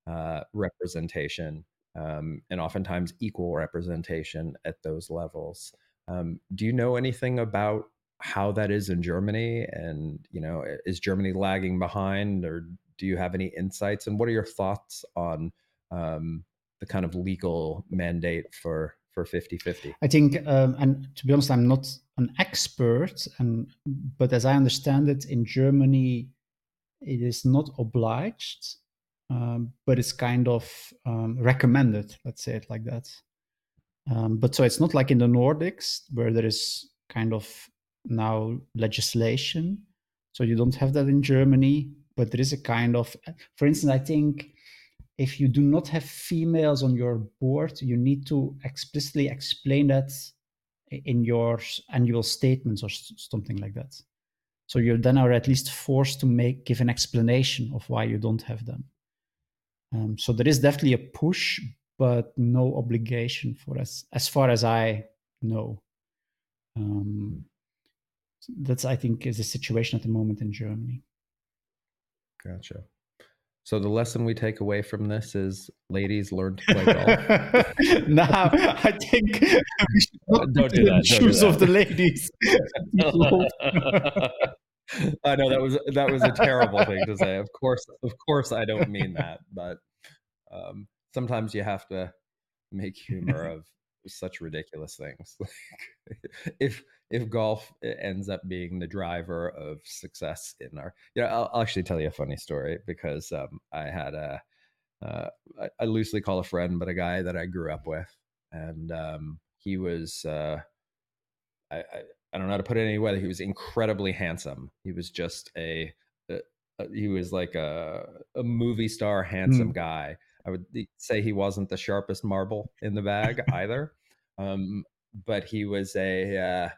yeah. uh, representation um, and oftentimes equal representation at those levels. Um, do you know anything about how that is in Germany? And, you know, is Germany lagging behind or do you have any insights? And what are your thoughts on um, the kind of legal mandate for for 50-50 i think um, and to be honest i'm not an expert and but as i understand it in germany it is not obliged um, but it's kind of um, recommended let's say it like that. Um, but so it's not like in the nordics where there is kind of now legislation. So you don't have that in germany but there is a kind of for instance i think if you do not have females on your board, you need to explicitly explain that in your annual statements or something like that. So you then are at least forced to make give an explanation of why you don't have them. Um, so there is definitely a push, but no obligation for us, as far as I know. Um, that's I think is the situation at the moment in Germany. Gotcha. So the lesson we take away from this is ladies learn to play golf. now I think we should not don't do that. Shoes of the ladies. I know that was that was a terrible thing to say. Of course, of course, I don't mean that, but um, sometimes you have to make humor of such ridiculous things. if if golf ends up being the driver of success in our, you know, I'll, I'll actually tell you a funny story because um, I had a, uh, I, I, loosely call a friend, but a guy that I grew up with, and um, he was, uh, I, I, I don't know how to put it any way. He was incredibly handsome. He was just a, a, a he was like a, a movie star, handsome mm. guy. I would say he wasn't the sharpest marble in the bag either. Um, but he was a uh,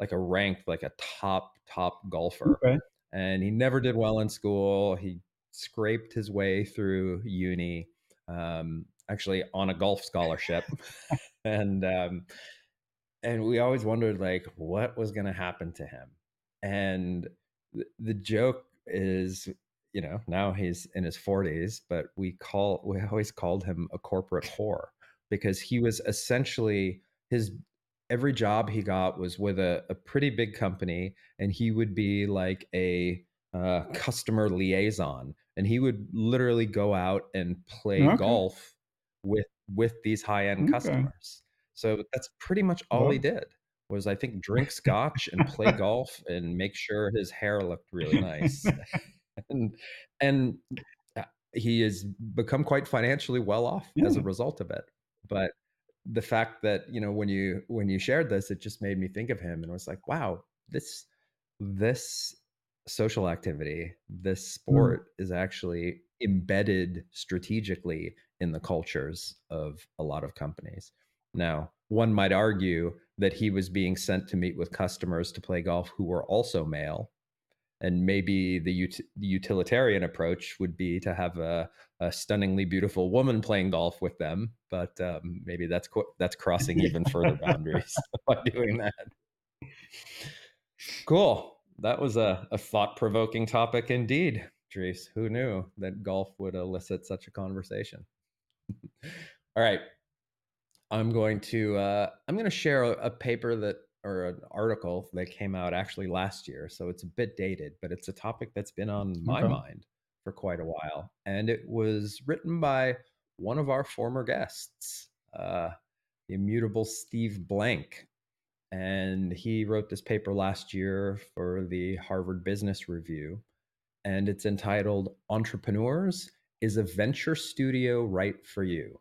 like a ranked like a top top golfer. Okay. and he never did well in school. He scraped his way through uni um, actually on a golf scholarship. And um, and we always wondered like what was going to happen to him? And th- the joke is you know now he's in his 40s but we call we always called him a corporate whore because he was essentially his every job he got was with a, a pretty big company and he would be like a uh, customer liaison and he would literally go out and play okay. golf with with these high-end okay. customers so that's pretty much all well. he did was i think drink scotch and play golf and make sure his hair looked really nice and and uh, he has become quite financially well off yeah. as a result of it but the fact that you know when you when you shared this it just made me think of him and was like wow this this social activity this mm. sport mm. is actually embedded strategically in the cultures of a lot of companies now one might argue that he was being sent to meet with customers to play golf who were also male and maybe the, ut- utilitarian approach would be to have a, a, stunningly beautiful woman playing golf with them but um, maybe that's co- that's crossing even further boundaries by doing that. Cool. That was a, a thought-provoking topic indeed Dries. who knew that golf would elicit such a conversation? All right. I'm going to uh, i'm going to share a, a paper that or an article that came out actually last year. So it's a bit dated, but it's a topic that's been on my okay. mind for quite a while. And it was written by one of our former guests, uh, the immutable Steve Blank. And he wrote this paper last year for the Harvard Business Review. And it's entitled Entrepreneurs Is a Venture Studio Right for You?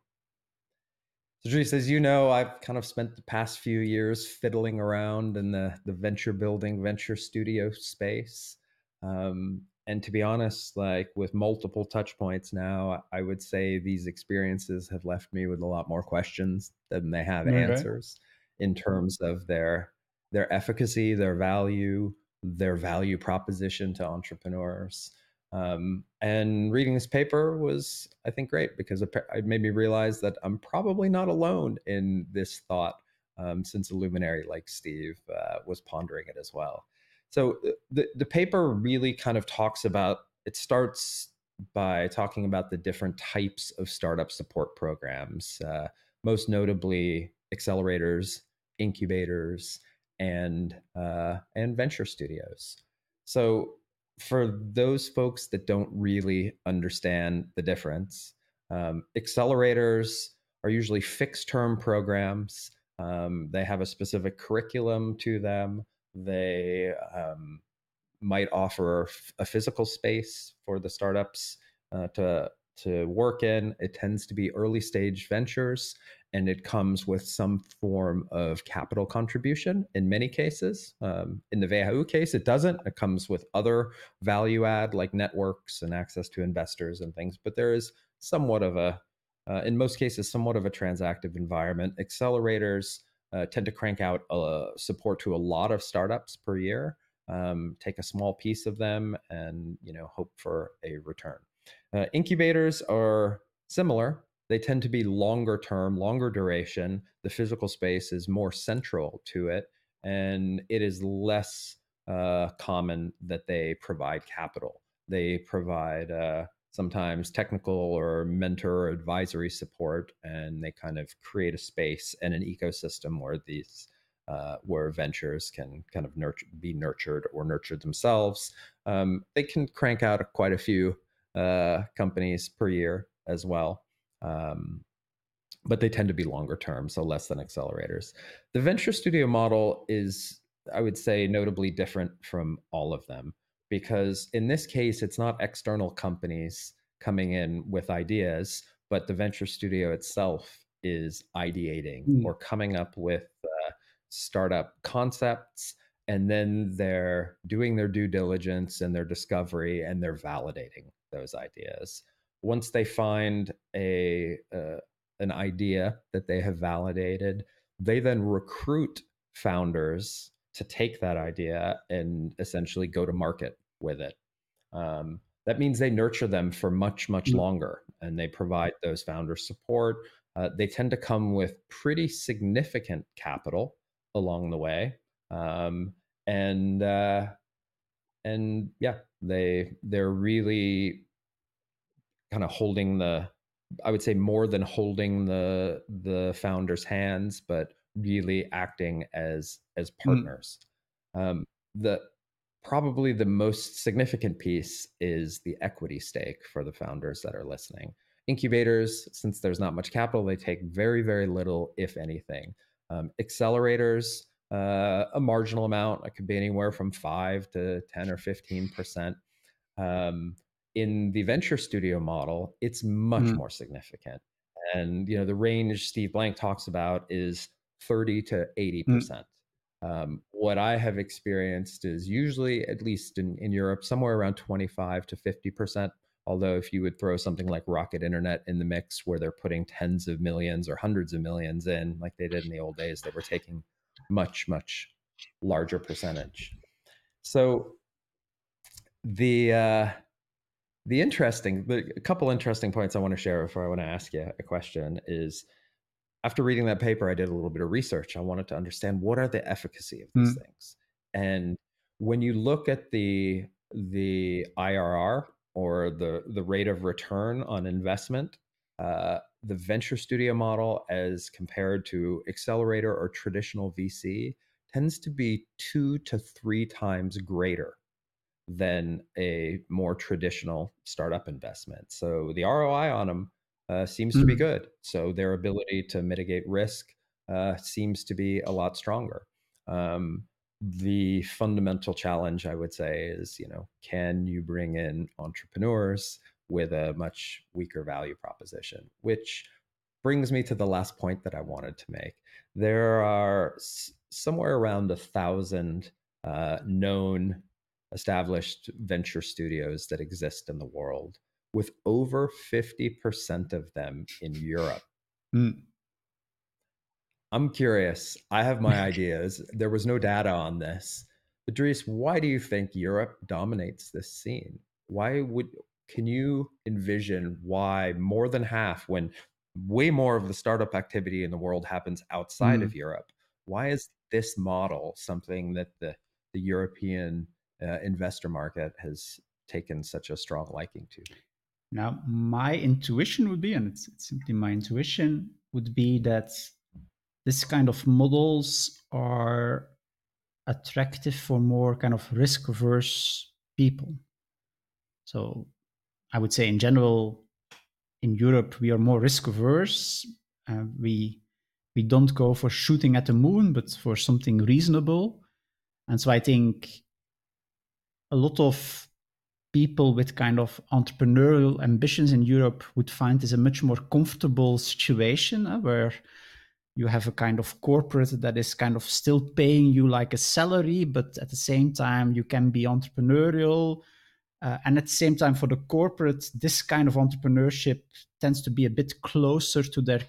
So Dries, as you know, I've kind of spent the past few years fiddling around in the, the venture building, venture studio space. Um, and to be honest, like with multiple touch points now, I would say these experiences have left me with a lot more questions than they have okay. answers in terms of their their efficacy, their value, their value proposition to entrepreneurs. Um, and reading this paper was, I think, great because it made me realize that I'm probably not alone in this thought um, since a luminary like Steve uh, was pondering it as well. So uh, the, the paper really kind of talks about, it starts by talking about the different types of startup support programs, uh, most notably accelerators, incubators, and uh, and venture studios. So for those folks that don't really understand the difference, um, accelerators are usually fixed term programs. Um, they have a specific curriculum to them. They um, might offer a physical space for the startups uh, to to work in. It tends to be early stage ventures, and it comes with some form of capital contribution in many cases. Um, in the WHU case, it doesn't. It comes with other value add like networks and access to investors and things, but there is somewhat of a, uh, in most cases, somewhat of a transactive environment. Accelerators uh, tend to crank out uh, support to a lot of startups per year. Um, take a small piece of them and you know hope for a return. Uh, incubators are similar they tend to be longer term, longer duration. The physical space is more central to it, and it is less uh, common that they provide capital. They provide uh, sometimes technical or mentor or advisory support, and they kind of create a space and an ecosystem where these uh, where ventures can kind of nurture, be nurtured or nurture themselves. Um, they can crank out quite a few uh, companies per year as well. Um, but they tend to be longer term, so less than accelerators. The venture studio model is, I would say, notably different from all of them because in this case, it's not external companies coming in with ideas, but the venture studio itself is ideating mm. or coming up with uh, startup concepts and then they're doing their due diligence and their discovery and they're validating those ideas once they find a uh, an idea that they have validated, they then recruit founders to take that idea and essentially go to market with it. Um, that means they nurture them for much, much mm-hmm. longer and they provide those founders support. Uh, they tend to come with pretty significant capital along the way. Um, and uh, and yeah, they they're really kind of holding the I would say more than holding the the founder's hands, but really acting as as mm. partners. Mm. Um, the probably the most significant piece is the equity stake for the founders that are listening. Incubators, since there's not much capital, they take very very little, if anything. Um, accelerators, uh, a marginal amount. It could be anywhere from five to ten or fifteen percent. Um, in the venture studio model, it's much mm. more significant. And you know, the range Steve Blank talks about is 30 to 80 mm. percent. Um, what I have experienced is usually, at least in, in Europe, somewhere around 25 to 50 percent. Although, if you would throw something like Rocket Internet in the mix, where they're putting tens of millions or hundreds of millions in, like they did in the old days, they were taking much, much larger percentage. So, the uh, the interesting, the, a couple interesting points I want to share before I want to ask you a question is after reading that paper, I did a little bit of research. I wanted to understand what are the efficacy of these mm. things. And when you look at the the IRR or the the rate of return on investment, uh, the venture studio model as compared to accelerator or traditional VC tends to be two to three times greater than a more traditional startup investment. So the ROI on them uh, seems mm-hmm. to be mm-hmm. good. So their ability to mitigate risk uh, seems to be a lot stronger. Um, the fundamental challenge, I would say, is you know, can you bring in entrepreneurs with a much weaker value proposition? Which brings me to the last point that I wanted to make. There are s- somewhere around a thousand uh, known established venture studios that exist in the world, with over 50% of them in Europe. Mm. I'm curious. I have my ideas. There was no data on this. But Dries, why do you think Europe dominates this scene? Why would can you envision why more than half, when way more of the startup activity in the world happens outside mm. of Europe, why is this model something that the, the European uh, investor market has taken such a strong liking to? Now, my intuition would be, and it's, it's simply my intuition, would be that this kind of models are attractive for more kind of risk averse people. So I would say in general, in Europe, we are more risk averse. Uh, we we don't go for shooting at the moon, but for something reasonable. And so I think a lot of people with kind of entrepreneurial ambitions in Europe would find this a much more comfortable situation uh, where you have a kind of corporate that is kind of still paying you like a salary, but at the same time, you can be entrepreneurial. Uh, and at the same time, for the corporate, this kind of entrepreneurship tends to be a bit closer to their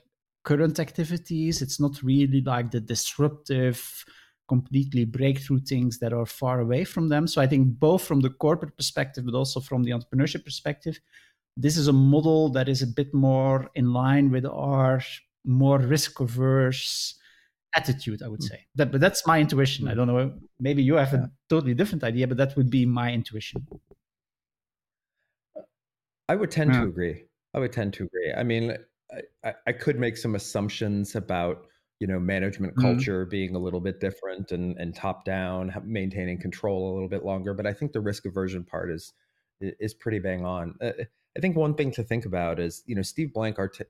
current activities. It's not really like the disruptive, completely breakthrough things that are far away from them. So I think both from the corporate perspective, but also from the entrepreneurship perspective, this is a model that is a bit more in line with our more risk averse attitude i would hmm. say that, but that's my intuition i hmm. don't know maybe you have a totally different idea but that would be my intuition i would tend yeah. to agree i would tend to agree i mean I, I could make some assumptions about you know management hmm. culture mm-hmm. being a little bit different and and top down maintaining control a little bit longer but i think the risk aversion part is is pretty bang on uh, i think one thing to think about is you know steve blank art-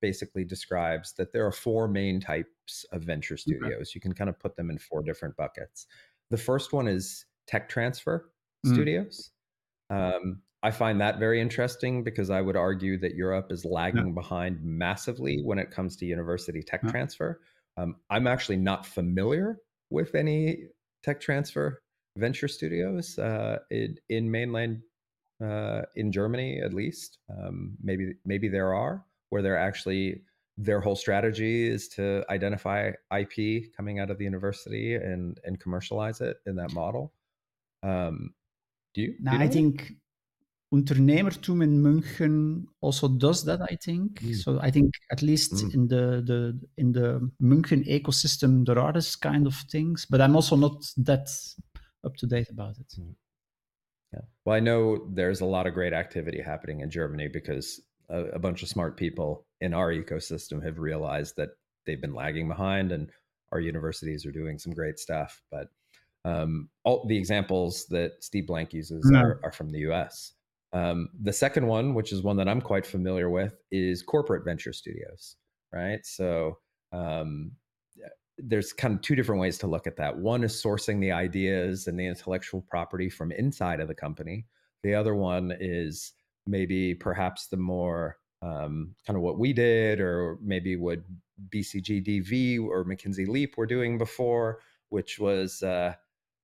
basically describes that there are four main types of venture studios. Okay. You can kind of put them in four different buckets. The first one is tech transfer mm. studios. Um, I find that very interesting because I would argue that Europe is lagging yeah. behind massively when it comes to university tech yeah. transfer. Um, I'm actually not familiar with any tech transfer venture studios uh, in, in mainland uh, in Germany, at least. Um, maybe maybe there are, where they're actually their whole strategy is to identify IP coming out of the university and and commercialize it in that model. Um, do you? No, I think Unternehmertum in München also does that. I think mm. so. I think at least mm. in the the in the München ecosystem there are this kind of things, but I'm also not that up to date about it. Mm. Yeah. Well, I know there's a lot of great activity happening in Germany because a, a bunch of smart people in our ecosystem have realized that they've been lagging behind and our universities are doing some great stuff. But um, all the examples that Steve Blank uses no. are, are, from the US. Um, the second one, which is one that I'm quite familiar with, is corporate venture studios, right? So um, there's kind of two different ways to look at that. One is sourcing the ideas and the intellectual property from inside of the company. The other one is maybe perhaps the more um, kind of what we did, or maybe what BCG DV or McKinsey Leap were doing before, which was uh,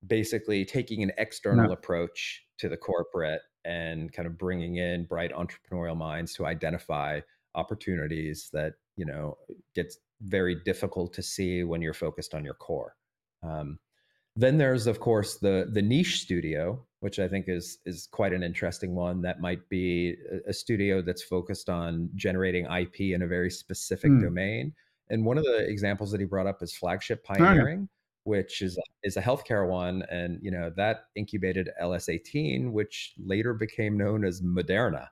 basically taking an external no. approach to the corporate and kind of bringing in bright entrepreneurial minds to identify opportunities that you know gets very difficult to see when you're focused on your core. Um, then there's of course the the niche studio, which I think is is quite an interesting one. That might be a, a studio that's focused on generating IP in a very specific mm. domain. And one of the examples that he brought up is flagship pioneering, which is is a healthcare one, and you know that incubated LS18, which later became known as Moderna.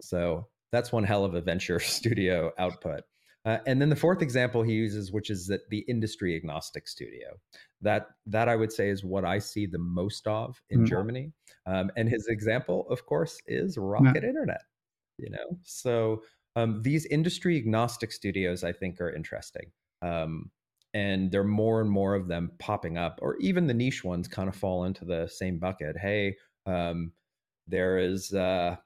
So that's one hell of a venture studio output. Uh, and then the fourth example he uses, which is that the industry agnostic studio. That that I would say is what I see the most of in mm-hmm. Germany. Um, and his example, of course, is Rocket Internet. You know, so um, these industry agnostic studios, I think, are interesting. Um, and there are more and more of them popping up, or even the niche ones kind of fall into the same bucket. Hey, um, there is uh,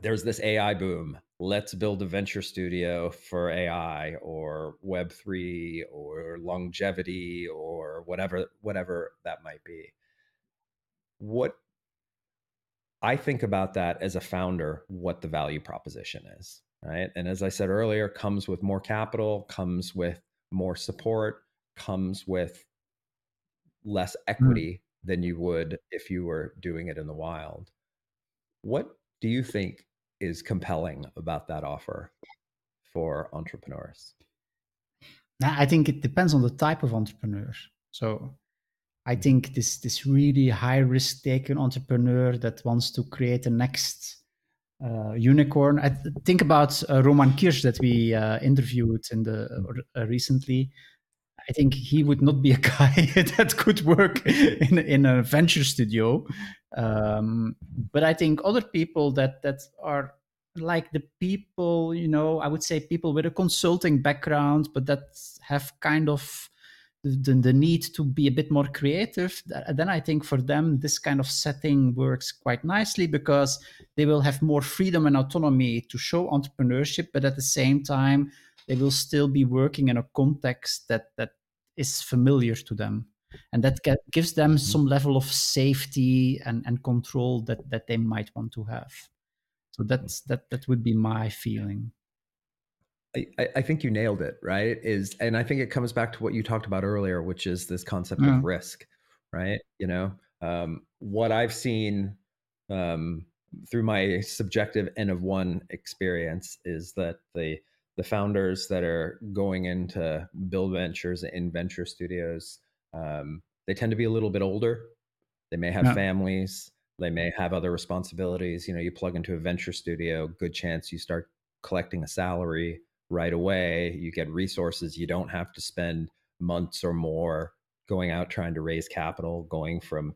there's this AI boom let's build a venture studio for AI or Web3 or longevity or whatever whatever that might be. What I think about that as a founder, what the value proposition is, right? And as I said earlier, comes with more capital, comes with more support, comes with less mm. equity mm. than you would if you were doing it in the wild. What do you think is compelling about that offer for entrepreneurs? I think it depends on the type of entrepreneur. So I think this this really high risk taking entrepreneur that wants to create the next uh, unicorn. I th- think about uh, Roman Kirsch that we uh, interviewed in the uh, recently. I think he would not be a guy that could work in in a venture studio. Um, but I think other people that that are like the people, you know, I would say people with a consulting background, but that have kind of the, the, need to be a bit more creative, then I think for them this kind of setting works quite nicely because they will have more freedom and autonomy to show entrepreneurship, but at the same time they will still be working in a context that that is familiar to them, and that gives them mm-hmm. some level of safety and, and control that that they might want to have. So that's that that would be my feeling. I, I think you nailed it, right? Is and I think it comes back to what you talked about earlier, which is this concept yeah. of risk, right? You know, um, what I've seen um, through my subjective N of one experience is that the the founders that are going into build ventures in venture studios, um, they tend to be a little bit older. They may have yeah. families. They may have other responsibilities. You know, you plug into a venture studio, good chance you start collecting a salary right away. You get resources. You don't have to spend months or more going out trying to raise capital, going from,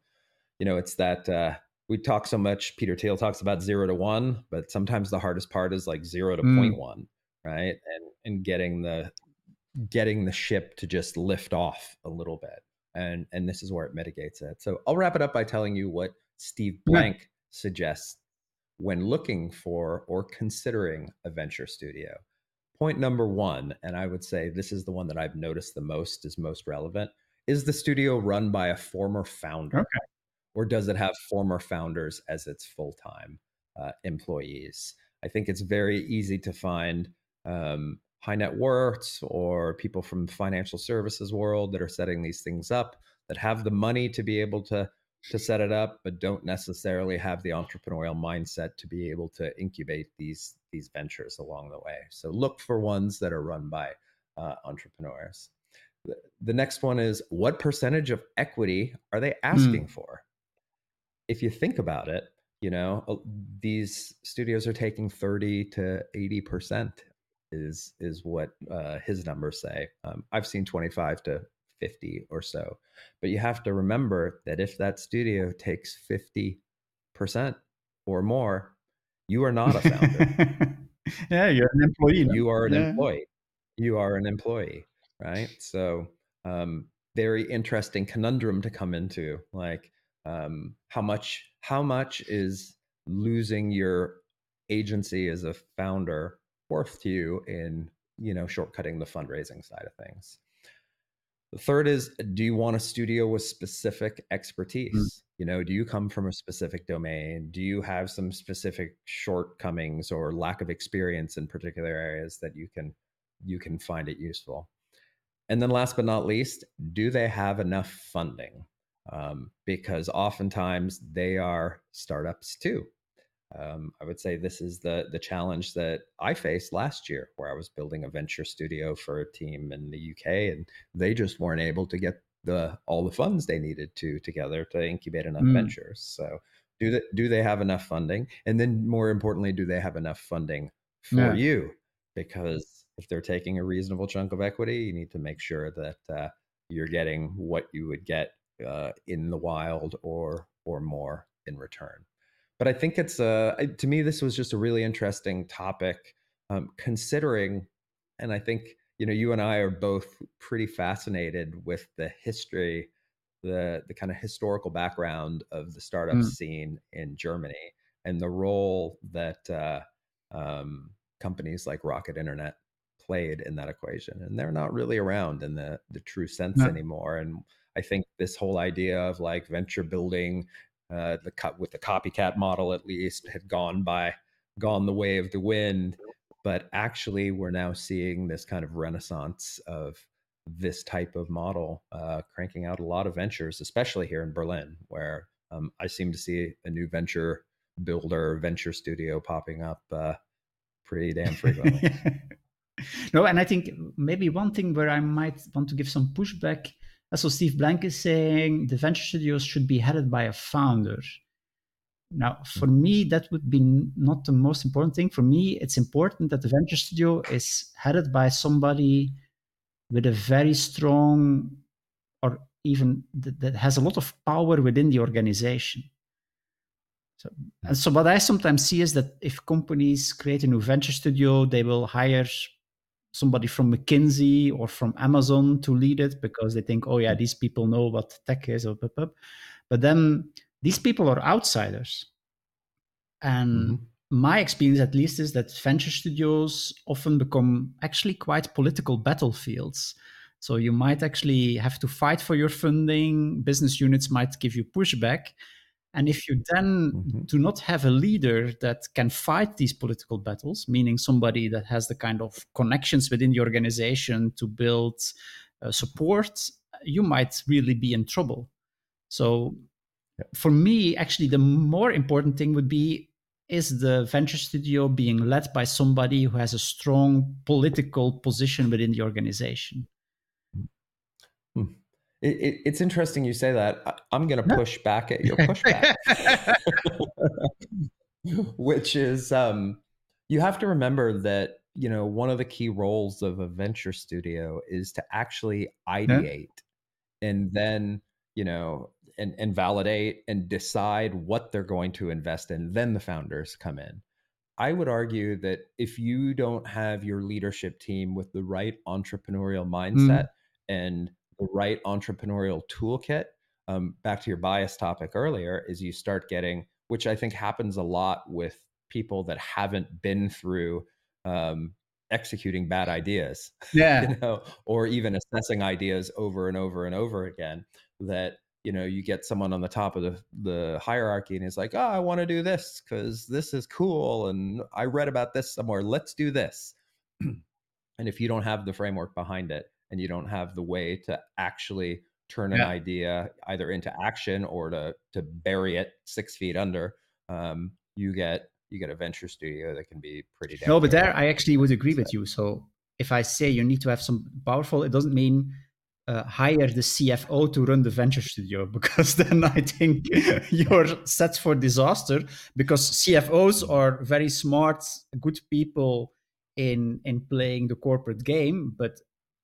you know, it's that uh, we talk so much. Peter Thiel talks about zero to one, but sometimes the hardest part is like zero to mm. point one, right? And and getting the getting the ship to just lift off a little bit. And and this is where it mitigates it. So I'll wrap it up by telling you what Steve Blank yeah. suggests when looking for or considering a venture studio point number one, and I would say this is the one that I've noticed the most is most relevant, is the studio run by a former founder? Okay. Or does it have former founders as its full time uh, employees? I think it's very easy to find um, high net worths or people from financial services world that are setting these things up that have the money to be able to to set it up, but don't necessarily have the entrepreneurial mindset to be able to incubate these these ventures along the way. So look for ones that are run by uh, entrepreneurs. The, next one is what percentage of equity are they asking mm. for? If you think about it, you know these studios are taking 30 to 80 percent is is what uh, his numbers say. Um, I've seen 25 to 50 or so. But you have to remember that if that studio takes 50% or more, you are not a founder. yeah, you're an employee. You are an yeah. employee. You are an employee, right? So, um, very interesting conundrum to come into. Like, um, how much? How much is losing your agency as a founder worth to you in you know shortcutting the fundraising side of things? The third is do you want a studio with specific expertise? Mm. You know, do you come from a specific domain? Do you have some specific shortcomings or lack of experience in particular areas that you can you can find it useful? And then last but not least, do they have enough funding? Um, because oftentimes they are startups too. Um, I would say this is the the challenge that I faced last year, where I was building a venture studio for a team in the UK, and they just weren't able to get the all the funds they needed to together to incubate enough mm. ventures. So, do they do they have enough funding? And then, more importantly, do they have enough funding for yeah. you? Because if they're taking a reasonable chunk of equity, you need to make sure that uh, you're getting what you would get uh, in the wild or or more in return but I think it's uh, to me this was just a really interesting topic, um, considering, and I think you know you and I are both pretty fascinated with the history, the the kind of historical background of the startup mm. scene in Germany and the role that uh, um, companies like Rocket Internet played in that equation, and they're not really around in the the true sense no. anymore. And I think this whole idea of like venture building uh, the cut with the copycat model at least had gone by gone the way of the wind but actually we're now seeing this kind of renaissance of this type of model uh, cranking out a lot of ventures especially here in berlin where um, i seem to see a new venture builder venture studio popping up uh, pretty damn frequently. no, and I think maybe one thing where I might want to give some pushback. So Steve Blank is saying the venture studios should be headed by a founder. Now, for mm-hmm. me, that would be not the most important thing. For me, it's important that the venture studio is headed by somebody with a very strong or even that, that has a lot of power within the organization. So, and so what I sometimes see is that if companies create a new venture studio, they will hire somebody from McKinsey or from Amazon to lead it because they think, oh yeah, these people know what tech is. But then these people are outsiders. And mm-hmm. my experience, at least, is that venture studios often become actually quite political battlefields. So you might actually have to fight for your funding. Business units might give you pushback. And if you then mm-hmm. do not have a leader that can fight these political battles, meaning somebody that has the kind of connections within the organization to build uh, support, you might really be in trouble. So, for me, actually, the more important thing would be is the venture studio being led by somebody who has a strong political position within the organization? It, it, it's interesting you say that. I, am going to push back at your pushback, which is um, you have to remember that you know one of the key roles of a venture studio is to actually ideate yeah. and then you know and, and validate and decide what they're going to invest in then the founders come in i would argue that if you don't have your leadership team with the right entrepreneurial mindset mm. and the right entrepreneurial toolkit um, back to your bias topic earlier is you start getting which i think happens a lot with people that haven't been through um, executing bad ideas yeah. you know or even assessing ideas over and over and over again that you know you get someone on the top of the, the hierarchy and he's like oh i want to do this because this is cool and i read about this somewhere let's do this. And if you don't have the framework behind it and you don't have the way to actually turn an idea either into action or to to bury it six feet under, um, you get you get a venture studio that can be pretty. No, but there I actually would agree with you. So if I say you need to have some powerful, it doesn't mean uh, hire the CFO to run the venture studio because then I think you're set for disaster because CFOs are very smart, good people in in playing the corporate game, but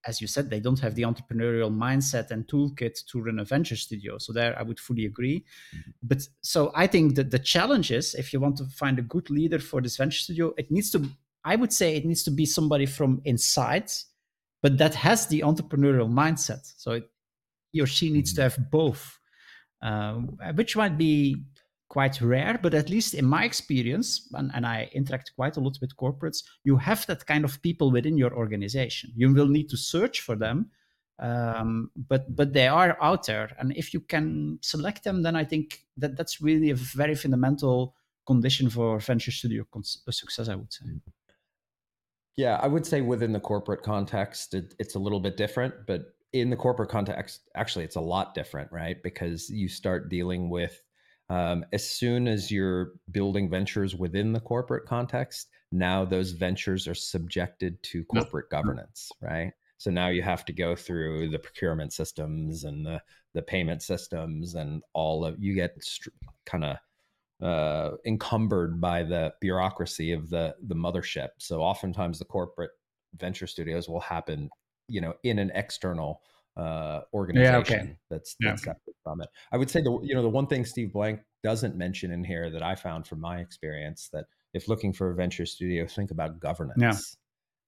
as you said, they don't have the entrepreneurial mindset and toolkit to run a venture studio. So there, I would fully agree. Mm-hmm. But so I think that the challenge is, if you want to find a good leader for this venture studio, it needs to. I would say it needs to be somebody from inside, but that has the entrepreneurial mindset. So it, he or she needs to mm-hmm. have both, um, which might be quite rare, but at least in my experience, and, and, I interact quite a lot with corporates, you have that kind of people within your organization. You will need to search for them, um, but but they are out there, and if you can select them, then I think that that's really a very fundamental condition for venture studio success. I would say. Yeah, I would say within the corporate context, it, it's a little bit different, but in the corporate context, actually, it's a lot different, right? Because you start dealing with um, as soon as you're building ventures within the corporate context, now those ventures are subjected to corporate governance, right? So now you have to go through the procurement systems and the the payment systems and all of you get st- kind of uh, encumbered by the bureaucracy of the the mothership. So oftentimes the corporate venture studios will happen, you know, in an external uh, organization yeah, okay. that's, that's yeah, separate from it. I would say the you know the one thing Steve Blank doesn't mention in here that I found from my experience that if looking for a venture studio, think about governance.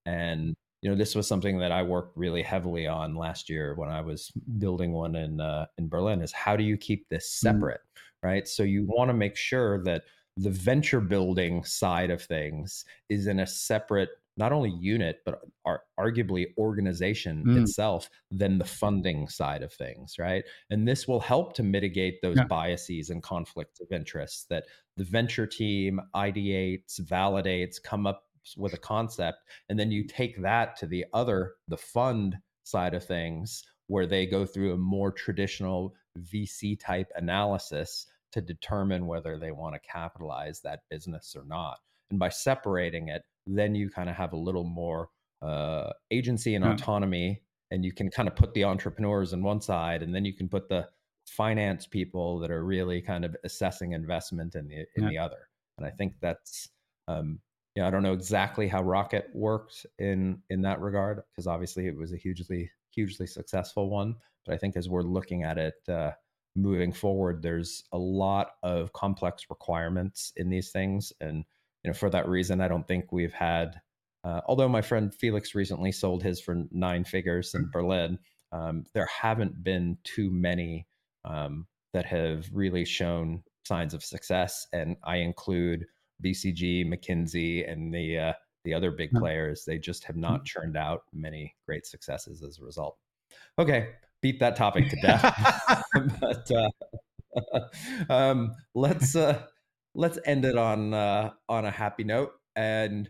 Yeah. And you know this was something that I worked really heavily on last year when I was building one in uh, in Berlin. Is how do you keep this mm. separate, mm. right? So you want to make sure that the venture building side of things is in a separate not only unit but are arguably organization mm. itself than the funding side of things right and this will help to mitigate those yeah. biases and conflicts of interest that the venture team ideates validates come up with a concept and then you take that to the other the fund side of things where they go through a more traditional vc type analysis to determine whether they want to capitalize that business or not. And by separating it, then you kind of have a little more uh, agency and Yeah. autonomy, and you can kind of put the entrepreneurs on one side, and then you can put the finance people that are really kind of assessing investment in the in Yeah. the other. And I think that's um, you know, I don't know exactly how Rocket worked in in that regard because obviously it was a hugely hugely successful one. But I think as we're looking at it uh, moving forward, there's a lot of complex requirements in these things, and you know, for that reason, I don't think we've had. Uh, although my friend Felix recently sold his for nine figures in Berlin, um, there haven't been too many um, that have really shown signs of success, and I include BCG, McKinsey, and the uh, the other big players. They just have not churned out many great successes as a result. Okay, beat that topic to death. but uh, um, let's uh, let's end it on uh, on a happy note and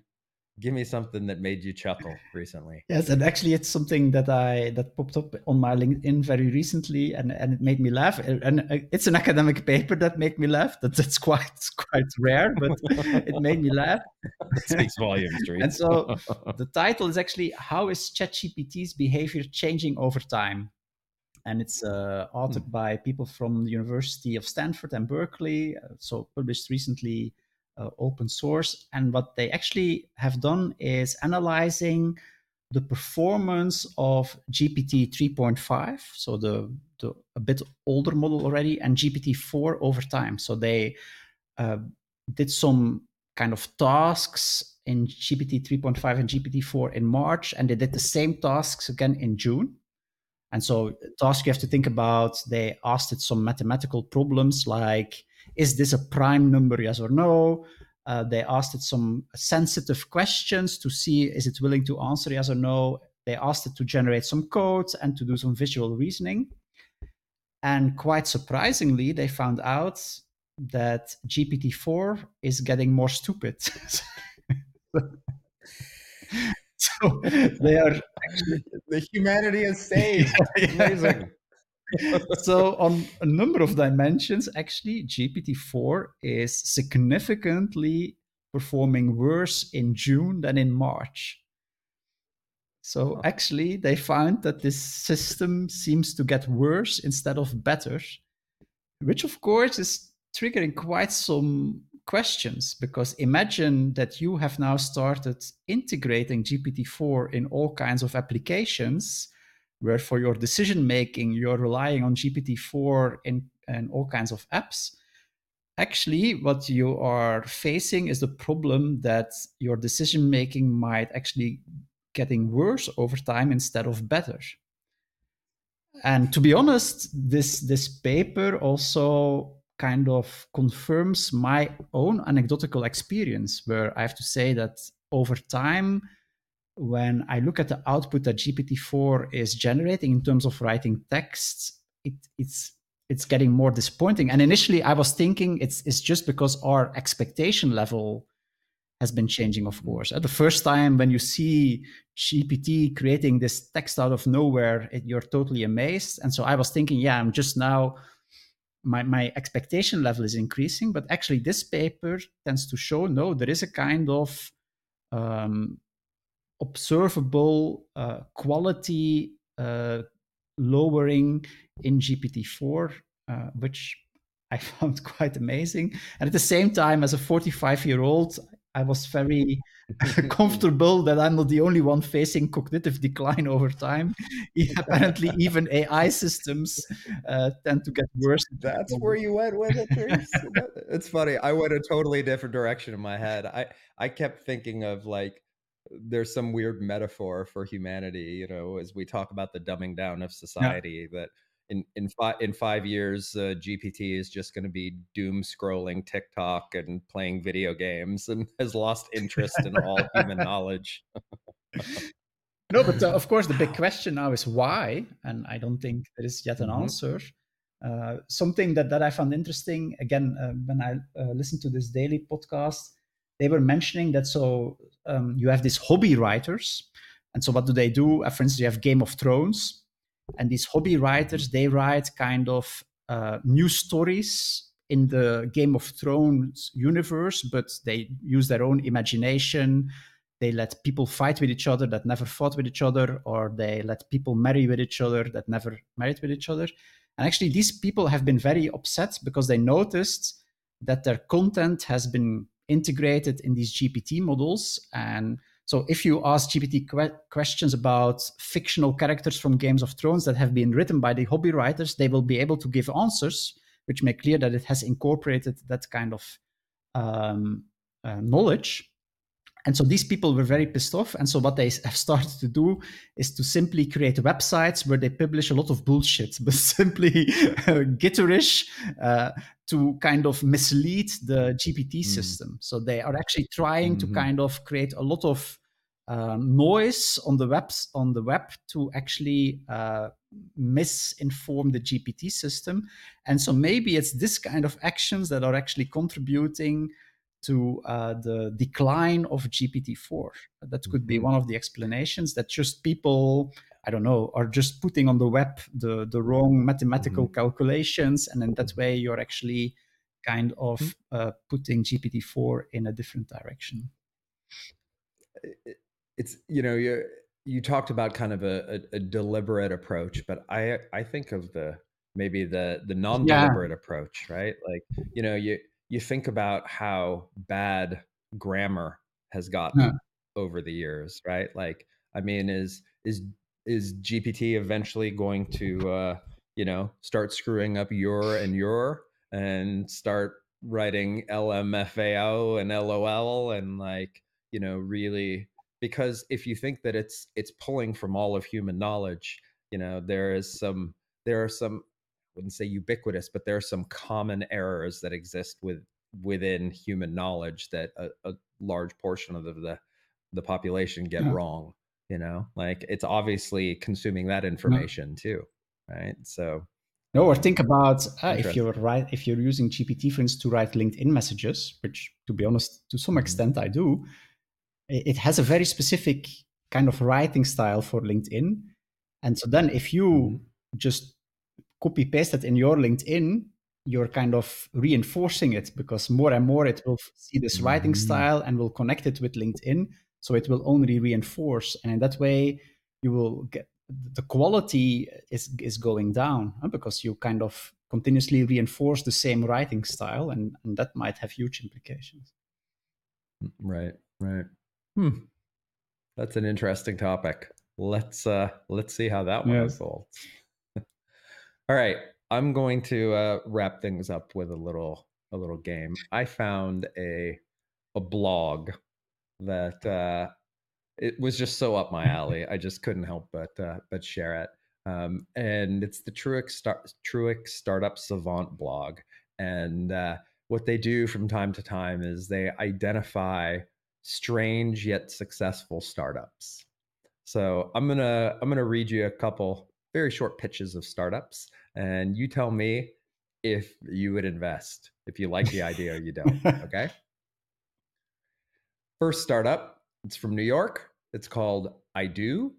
give me something that made you chuckle recently. Yes, and actually, it's something that I that popped up on my LinkedIn very recently, and, and it made me laugh. And and it's an academic paper that made me laugh. That, that's quite quite rare, but it made me laugh. It speaks volumes. And so the title is actually "How is ChatGPT's behavior changing over time?" And it's uh, authored by people from the University of Stanford and Berkeley. uh, So published recently, uh, open source. And what they actually have done is analyzing the performance of GPT 3.5, so the, the a bit older model already, and GPT 4 over time. So they uh, did some kind of tasks in GPT 3.5 and GPT 4 in March, and they did the same tasks again in June. And so, task you have to think about, they asked it some mathematical problems like, is this a prime number, yes or no? Uh, they asked it some sensitive questions to see is it willing to answer yes or no. They asked it to generate some code and to do some visual reasoning. And quite surprisingly, they found out that GPT-4 is getting more stupid. so they are the humanity is saved. Amazing. so on a number of dimensions actually gpt-4 is significantly performing worse in june than in march so actually they found that this system seems to get worse instead of better which of course is triggering quite some questions because imagine that you have now started integrating gpt-4 in all kinds of applications where for your decision making you're relying on GPT-4 in, in all kinds of apps. Actually, what you are facing is the problem that your decision making might actually getting worse over time instead of better. And to be honest, this this paper also kind of confirms my own anecdotal experience, where I have to say that over time when I look at the output that GPT-4 is generating in terms of writing text, it, it's it's getting more disappointing. And initially, I was thinking it's it's just because our expectation level has been changing. Of course, at the first time when you see GPT creating this text out of nowhere, it, you're totally amazed. And so I was thinking, yeah, I'm just now. My, my expectation level is increasing, but actually, this paper tends to show no, there is a kind of um, observable uh, quality uh, lowering in GPT-4, uh, which I found quite amazing. And at the same time, as a 45-year-old, I was very comfortable that I'm not the only one facing cognitive decline over time. Apparently, even AI systems uh, tend to get worse. That's where you went with it, it's funny. I went a totally different direction in my head. I I kept thinking of like there's some weird metaphor for humanity, you know, as we talk about the dumbing down of society yeah. that in in five in five years, uh, GPT is just going to be doom scrolling TikTok and playing video games and has lost interest in all human knowledge. no, but uh, of course, the big question now is why, and I don't think there is yet an Mm-hmm. answer. Uh, something that, that I found interesting again uh, when I listened to this daily podcast, they were mentioning that so um, you have these hobby writers, and so what do they do? Uh, for instance, you have Game of Thrones, and these hobby writers they write kind of uh, new stories in the Game of Thrones universe, but they use their own imagination. They let people fight with each other that never fought with each other, or they let people marry with each other that never married with each other. And actually, these people have been very upset because they noticed that their content has been integrated in these GPT models. And so, if you ask GPT que- questions about fictional characters from Games of Thrones that have been written by the hobby writers, they will be able to give answers which make clear that it has incorporated that kind of um, uh, knowledge. And so these people were very pissed off. And so what they have started to do is to simply create websites where they publish a lot of bullshit, but simply uh, gitterish uh, to kind of mislead the GPT mm. system. So they are actually trying mm-hmm. to kind of create a lot of um, noise on the webs on the web to actually uh, misinform the GPT system. And so maybe it's this kind of actions that are actually contributing to uh, the decline of GPT-4. That could be mm-hmm. one of the explanations that just people, I don't know, are just putting on the web the, the wrong mathematical mm-hmm. calculations. And in that mm-hmm. way, you're actually kind of mm-hmm. uh, putting GPT-4 in a different direction. It's, you know, you're, you talked about kind of a, a, a, deliberate approach, but I I think of the maybe the the non-deliberate yeah. approach, right? Like you know you you think about how bad grammar has gotten yeah. over the years, right? Like I mean, is is is GPT eventually going to uh, you know start screwing up your and your and start writing LMFAO and LOL and like you know really because if you think that it's it's pulling from all of human knowledge you know there is some there are some I wouldn't say ubiquitous but there are some common errors that exist with within human knowledge that a, a large portion of the, the, the population get yeah. wrong you know like it's obviously consuming that information yeah. too right so no, or think about uh, if you're right if you're using GPT, for instance, to write LinkedIn messages, which, to be honest, to some mm-hmm. extent I do it has a very specific kind of writing style for LinkedIn. And so then if you mm-hmm. just copy paste it in your LinkedIn, you're kind of reinforcing it because more and more it will see this writing mm-hmm. style and will connect it with LinkedIn. So it will only reinforce. And in that way, you will get the quality is is going down huh? because you kind of continuously reinforce the same writing style and, and that might have huge implications. Right, right. Hmm. That's an interesting topic. Let's uh let's see how that one yes. unfolds. All right. I'm going to uh, wrap things up with a little a little game. I found a a blog that uh it was just so up my alley. I just couldn't help but uh, but share it. Um, and it's the Truic, Star- Truic Startup Savant blog. And uh, what they do from time to time is they identify strange yet successful startups. So I'm gonna I'm gonna read you a couple very short pitches of startups, and you tell me if you would invest, if you like the idea or you don't. Okay. First startup, it's from New York. It's called I Do,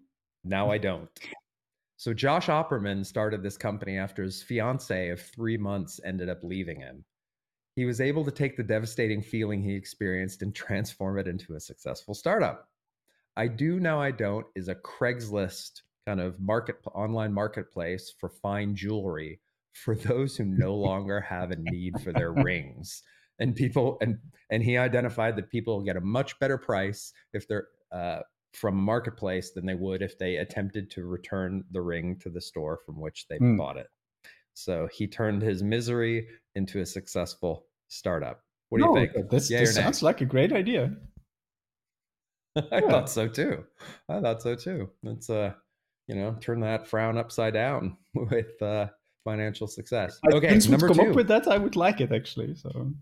Now I Don't. So Josh Opperman started this company after his fiance of three months ended up leaving him he was able to take the devastating feeling he experienced and transform it into a successful startup. I do now I don't is a Craigslist kind of market online marketplace for fine jewelry for those who no longer have a need for their rings. And people and and he identified that people get a much better price if they're uh, from marketplace than they would if they attempted to return the ring to the store from which they mm. bought it. So he turned his misery into a successful startup. What do no, you think? This, this sounds like a great idea. I yeah. thought so too. I thought so too. Let's uh, you know, turn that frown upside down with uh financial success. Okay, number come two. up with that. I would like it actually. So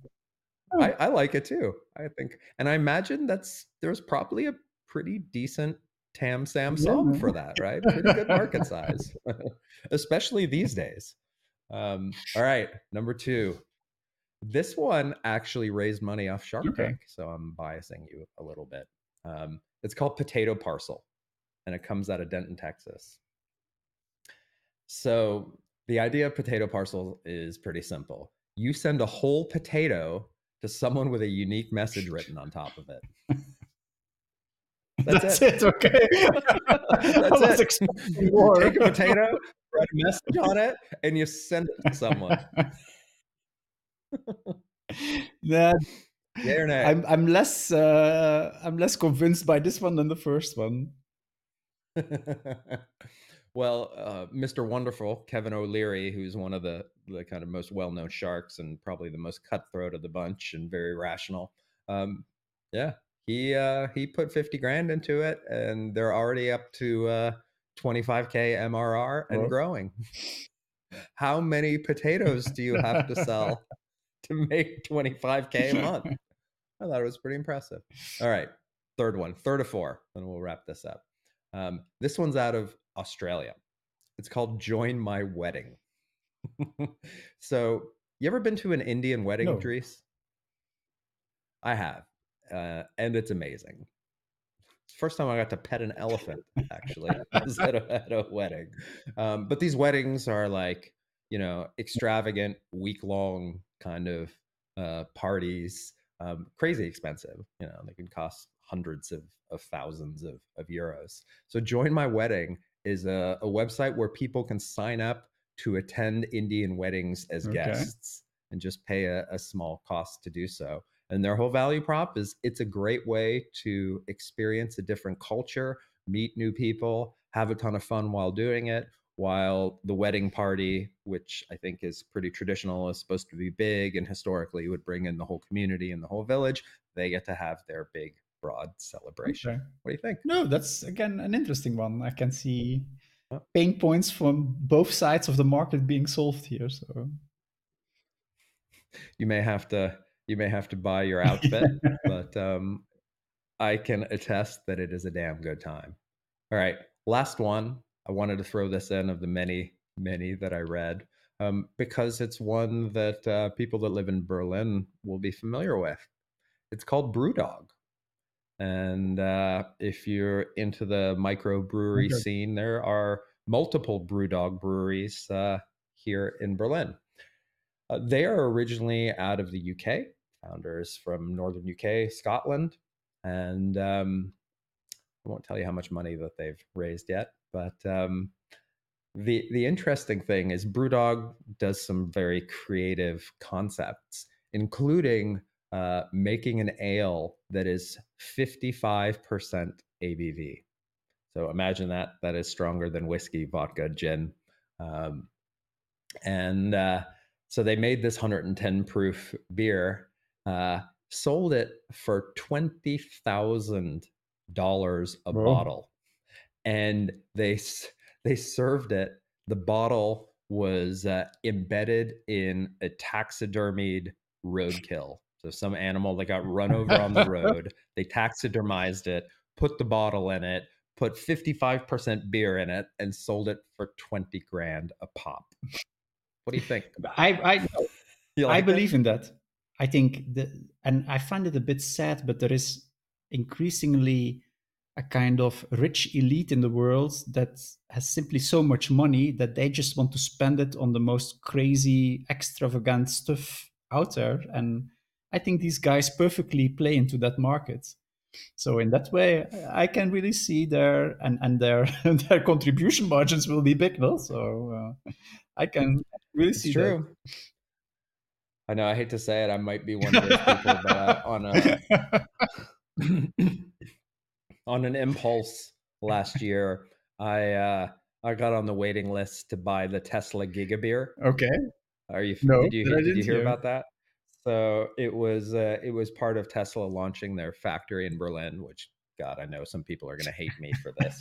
I, I like it too. I think, and I imagine that's there's probably a pretty decent TAM SAM SOM yeah. for that, right? Pretty good market size, especially these days. Um, all right, number two. This one actually raised money off Shark okay. Tank, so I'm biasing you a little bit. Um, it's called Potato Parcel, and it comes out of Denton, Texas. So the idea of Potato Parcel is pretty simple. you send a whole potato to someone with a unique message written on top of it. That's, That's it. it. Okay. That's it. You take a potato, write a message on it, and you send it to someone. that yeah or? I'm I'm less uh, I'm less convinced by this one than the first one. well, uh, Mr. Wonderful, Kevin O'Leary, who's one of the the kind of most well known sharks and probably the most cutthroat of the bunch and very rational. Um, yeah, he uh, he put fifty grand into it, and they're already up to uh, twenty five k MRR and oh. growing. How many potatoes do you have to sell to make twenty five k a month? I thought it was pretty impressive. All right, third one, third of four, and we'll wrap this up. Um, this one's out of Australia. It's called Join My Wedding. so, you ever been to an Indian wedding, no. Dries? I have, uh, and it's amazing. First time I got to pet an elephant, actually, at a, at a wedding. Um, but these weddings are like, you know, extravagant, week long kind of uh, parties, um, crazy expensive. You know, they can cost hundreds of, of thousands of, of euros. So, Join My Wedding is a, a website where people can sign up to attend Indian weddings as okay. guests and just pay a, a small cost to do so. And their whole value prop is it's a great way to experience a different culture, meet new people, have a ton of fun while doing it. While the wedding party, which I think is pretty traditional, is supposed to be big and historically would bring in the whole community and the whole village, they get to have their big, broad celebration. Okay. What do you think? No, that's again an interesting one. I can see pain points from both sides of the market being solved here. So you may have to you may have to buy your outfit, but um, I can attest that it is a damn good time. All right, last one. I wanted to throw this in of the many many that I read um, because it's one that uh, people that live in Berlin will be familiar with. It's called BrewDog. And uh, if you're into the microbrewery okay. scene, there are multiple BrewDog breweries uh, here in Berlin. Uh, they are originally out of the UK, founders from northern UK, Scotland, and um, I won't tell you how much money that they've raised yet. But um, the the interesting thing is BrewDog does some very creative concepts, including uh, making an ale that is 55% ABV. So imagine that that is stronger than whiskey, vodka, gin. Um, and uh, so they made this 110 proof beer, uh, sold it for $20,000 a Whoa. bottle. And they, they served it. The bottle was uh, embedded in a taxidermied roadkill so some animal that got run over on the road, they taxidermized it, put the bottle in it, put 55% beer in it, and sold it for 20 grand a pop. What do you think? I I, like I believe in that. I think the and I find it a bit sad, but there is increasingly a kind of rich elite in the world that has simply so much money that they just want to spend it on the most crazy, extravagant stuff out there. And I think these guys perfectly play into that market. So in that way, I can really see their and and their their contribution margins will be big, no? So uh, I can really it's see true. That. I know. I hate to say it. I might be one of those people, but uh, on a on an impulse last year, I uh, I got on the waiting list to buy the Tesla Giga beer. Okay. Are you? No, did you, did you hear, hear about that? So it was uh, it was part of Tesla launching their factory in Berlin, which God, I know some people are going to hate me for this,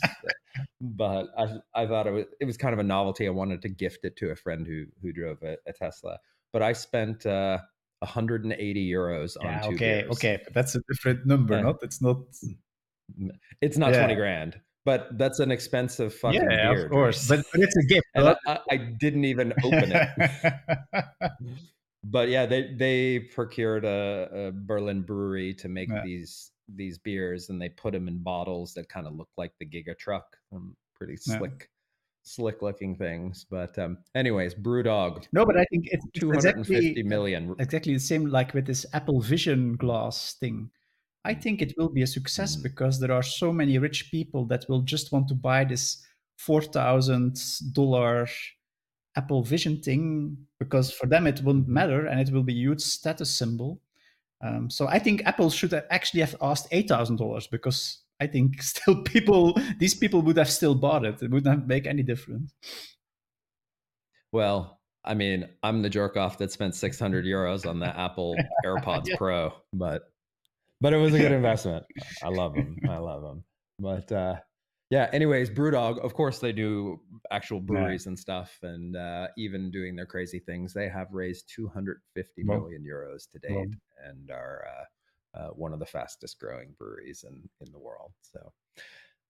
but I I thought it was it was kind of a novelty. I wanted to gift it to a friend who who drove a, a Tesla, but I spent uh, 180 euros on yeah, two okay, beers. okay, but that's a different number, and not it's not. It's not yeah. 20 grand, but that's an expensive fucking yeah, beer. of course, but, but it's a gift. I, I, didn't even open it. but yeah, they they procured a, a Berlin brewery to make yeah. these these beers, and they put them in bottles that kind of look like the Giga truck. Um, pretty slick, slick looking things. But um, anyways, BrewDog. No, but I think it's two hundred and fifty exactly, million. exactly the same like with this Apple Vision glass thing. I think it will be a success Mm. because there are so many rich people that will just want to buy this four thousand dollar Apple Vision thing because for them it won't matter and it will be a huge status symbol. Um, so I think Apple should have actually have asked eight thousand dollars because I think still people these people would have still bought it. It wouldn't make any difference. Well, I mean, I'm the jerk off that spent 600 euros on the Apple AirPods Yeah. Pro, but but it was a good investment. I love them. I love them. But uh, yeah. Anyways, BrewDog. Of course, they do actual breweries and stuff, and uh, even doing their crazy things. They have raised 250 Wow. million euros to date, Wow. and are uh, uh, one of the fastest growing breweries in in the world. So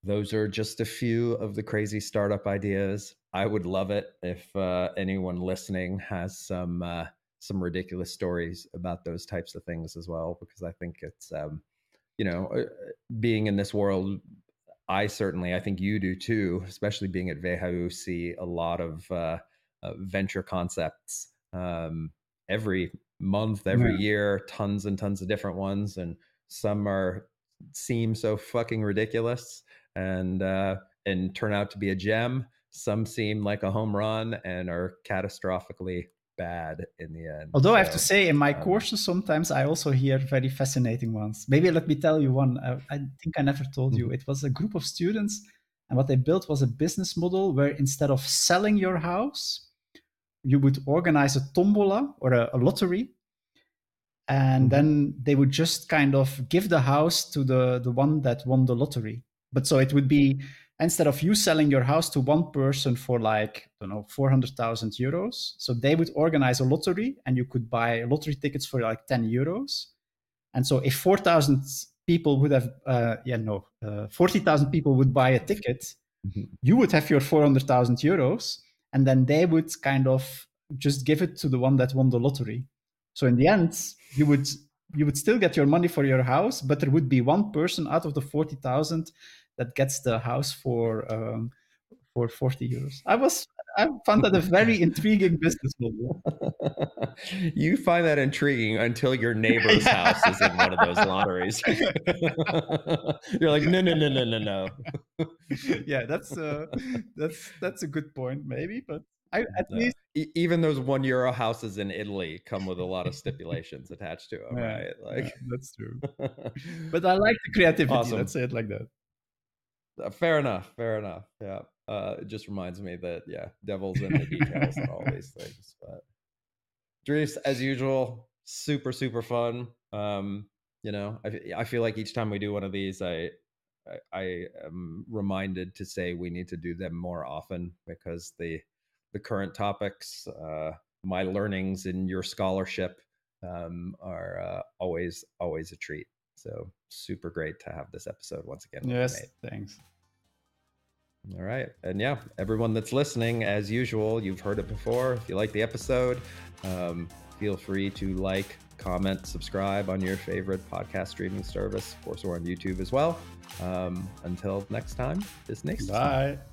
those are just a few of the crazy startup ideas. I would love it if uh, anyone listening has some uh, some ridiculous stories about those types of things as well, because I think it's um, you know uh, being in this world. I certainly, I think you do too, especially being at WHU, see a lot of uh, uh, venture concepts um, every month, every Yeah. year, tons and tons of different ones, and some are seem so fucking ridiculous and uh, and turn out to be a gem. Some seem like a home run and are catastrophically bad in the end. Although I have to say, in my um, courses, sometimes I also hear very fascinating ones. Maybe let me tell you one. I, I think I never told you. It was a group of students, and what they built was a business model where instead of selling your house, you would organize a tombola or a, a lottery, and Mhm. then they would just kind of give the house to the the one that won the lottery. But so it would be instead of you selling your house to one person for like I don't know four hundred thousand euros, so they would organize a lottery, and you could buy lottery tickets for like ten euros. And so if four thousand people would have, uh, yeah, no, uh, forty thousand people would buy a ticket, Mhm. you would have your four hundred thousand euros, and then they would kind of just give it to the one that won the lottery. So in the end, you would you would still get your money for your house, but there would be one person out of the forty thousand that gets the house for um, for forty euros. I was I found that a very intriguing business model. you find that intriguing until your neighbor's Yeah. house is in one of those lotteries. You're like, no, no, no, no, no, no. yeah, that's uh, that's that's a good point, maybe, but I, at No. least even those one euro houses in Italy come with a lot of stipulations attached to them, Yeah, right? yeah, Like, that's true. But I like the creativity. Awesome. Let's say it like that. Uh, fair enough. Fair enough. Yeah. Uh, it just reminds me that yeah, devil's in the details and all these things. But Dries, as usual, super super fun. Um, you know, I I feel like each time we do one of these, I, I I am reminded to say we need to do them more often because the the current topics, uh, my learnings in your scholarship, um, are uh, always always a treat. So super great to have this episode once again. Yes, thanks. All right. And yeah, everyone that's listening, as usual, you've heard it before. If you like the episode, um, feel free to like, comment, subscribe on your favorite podcast streaming service. Of course, we're on YouTube as well. Um, until next time, nächstes Mal. Bye.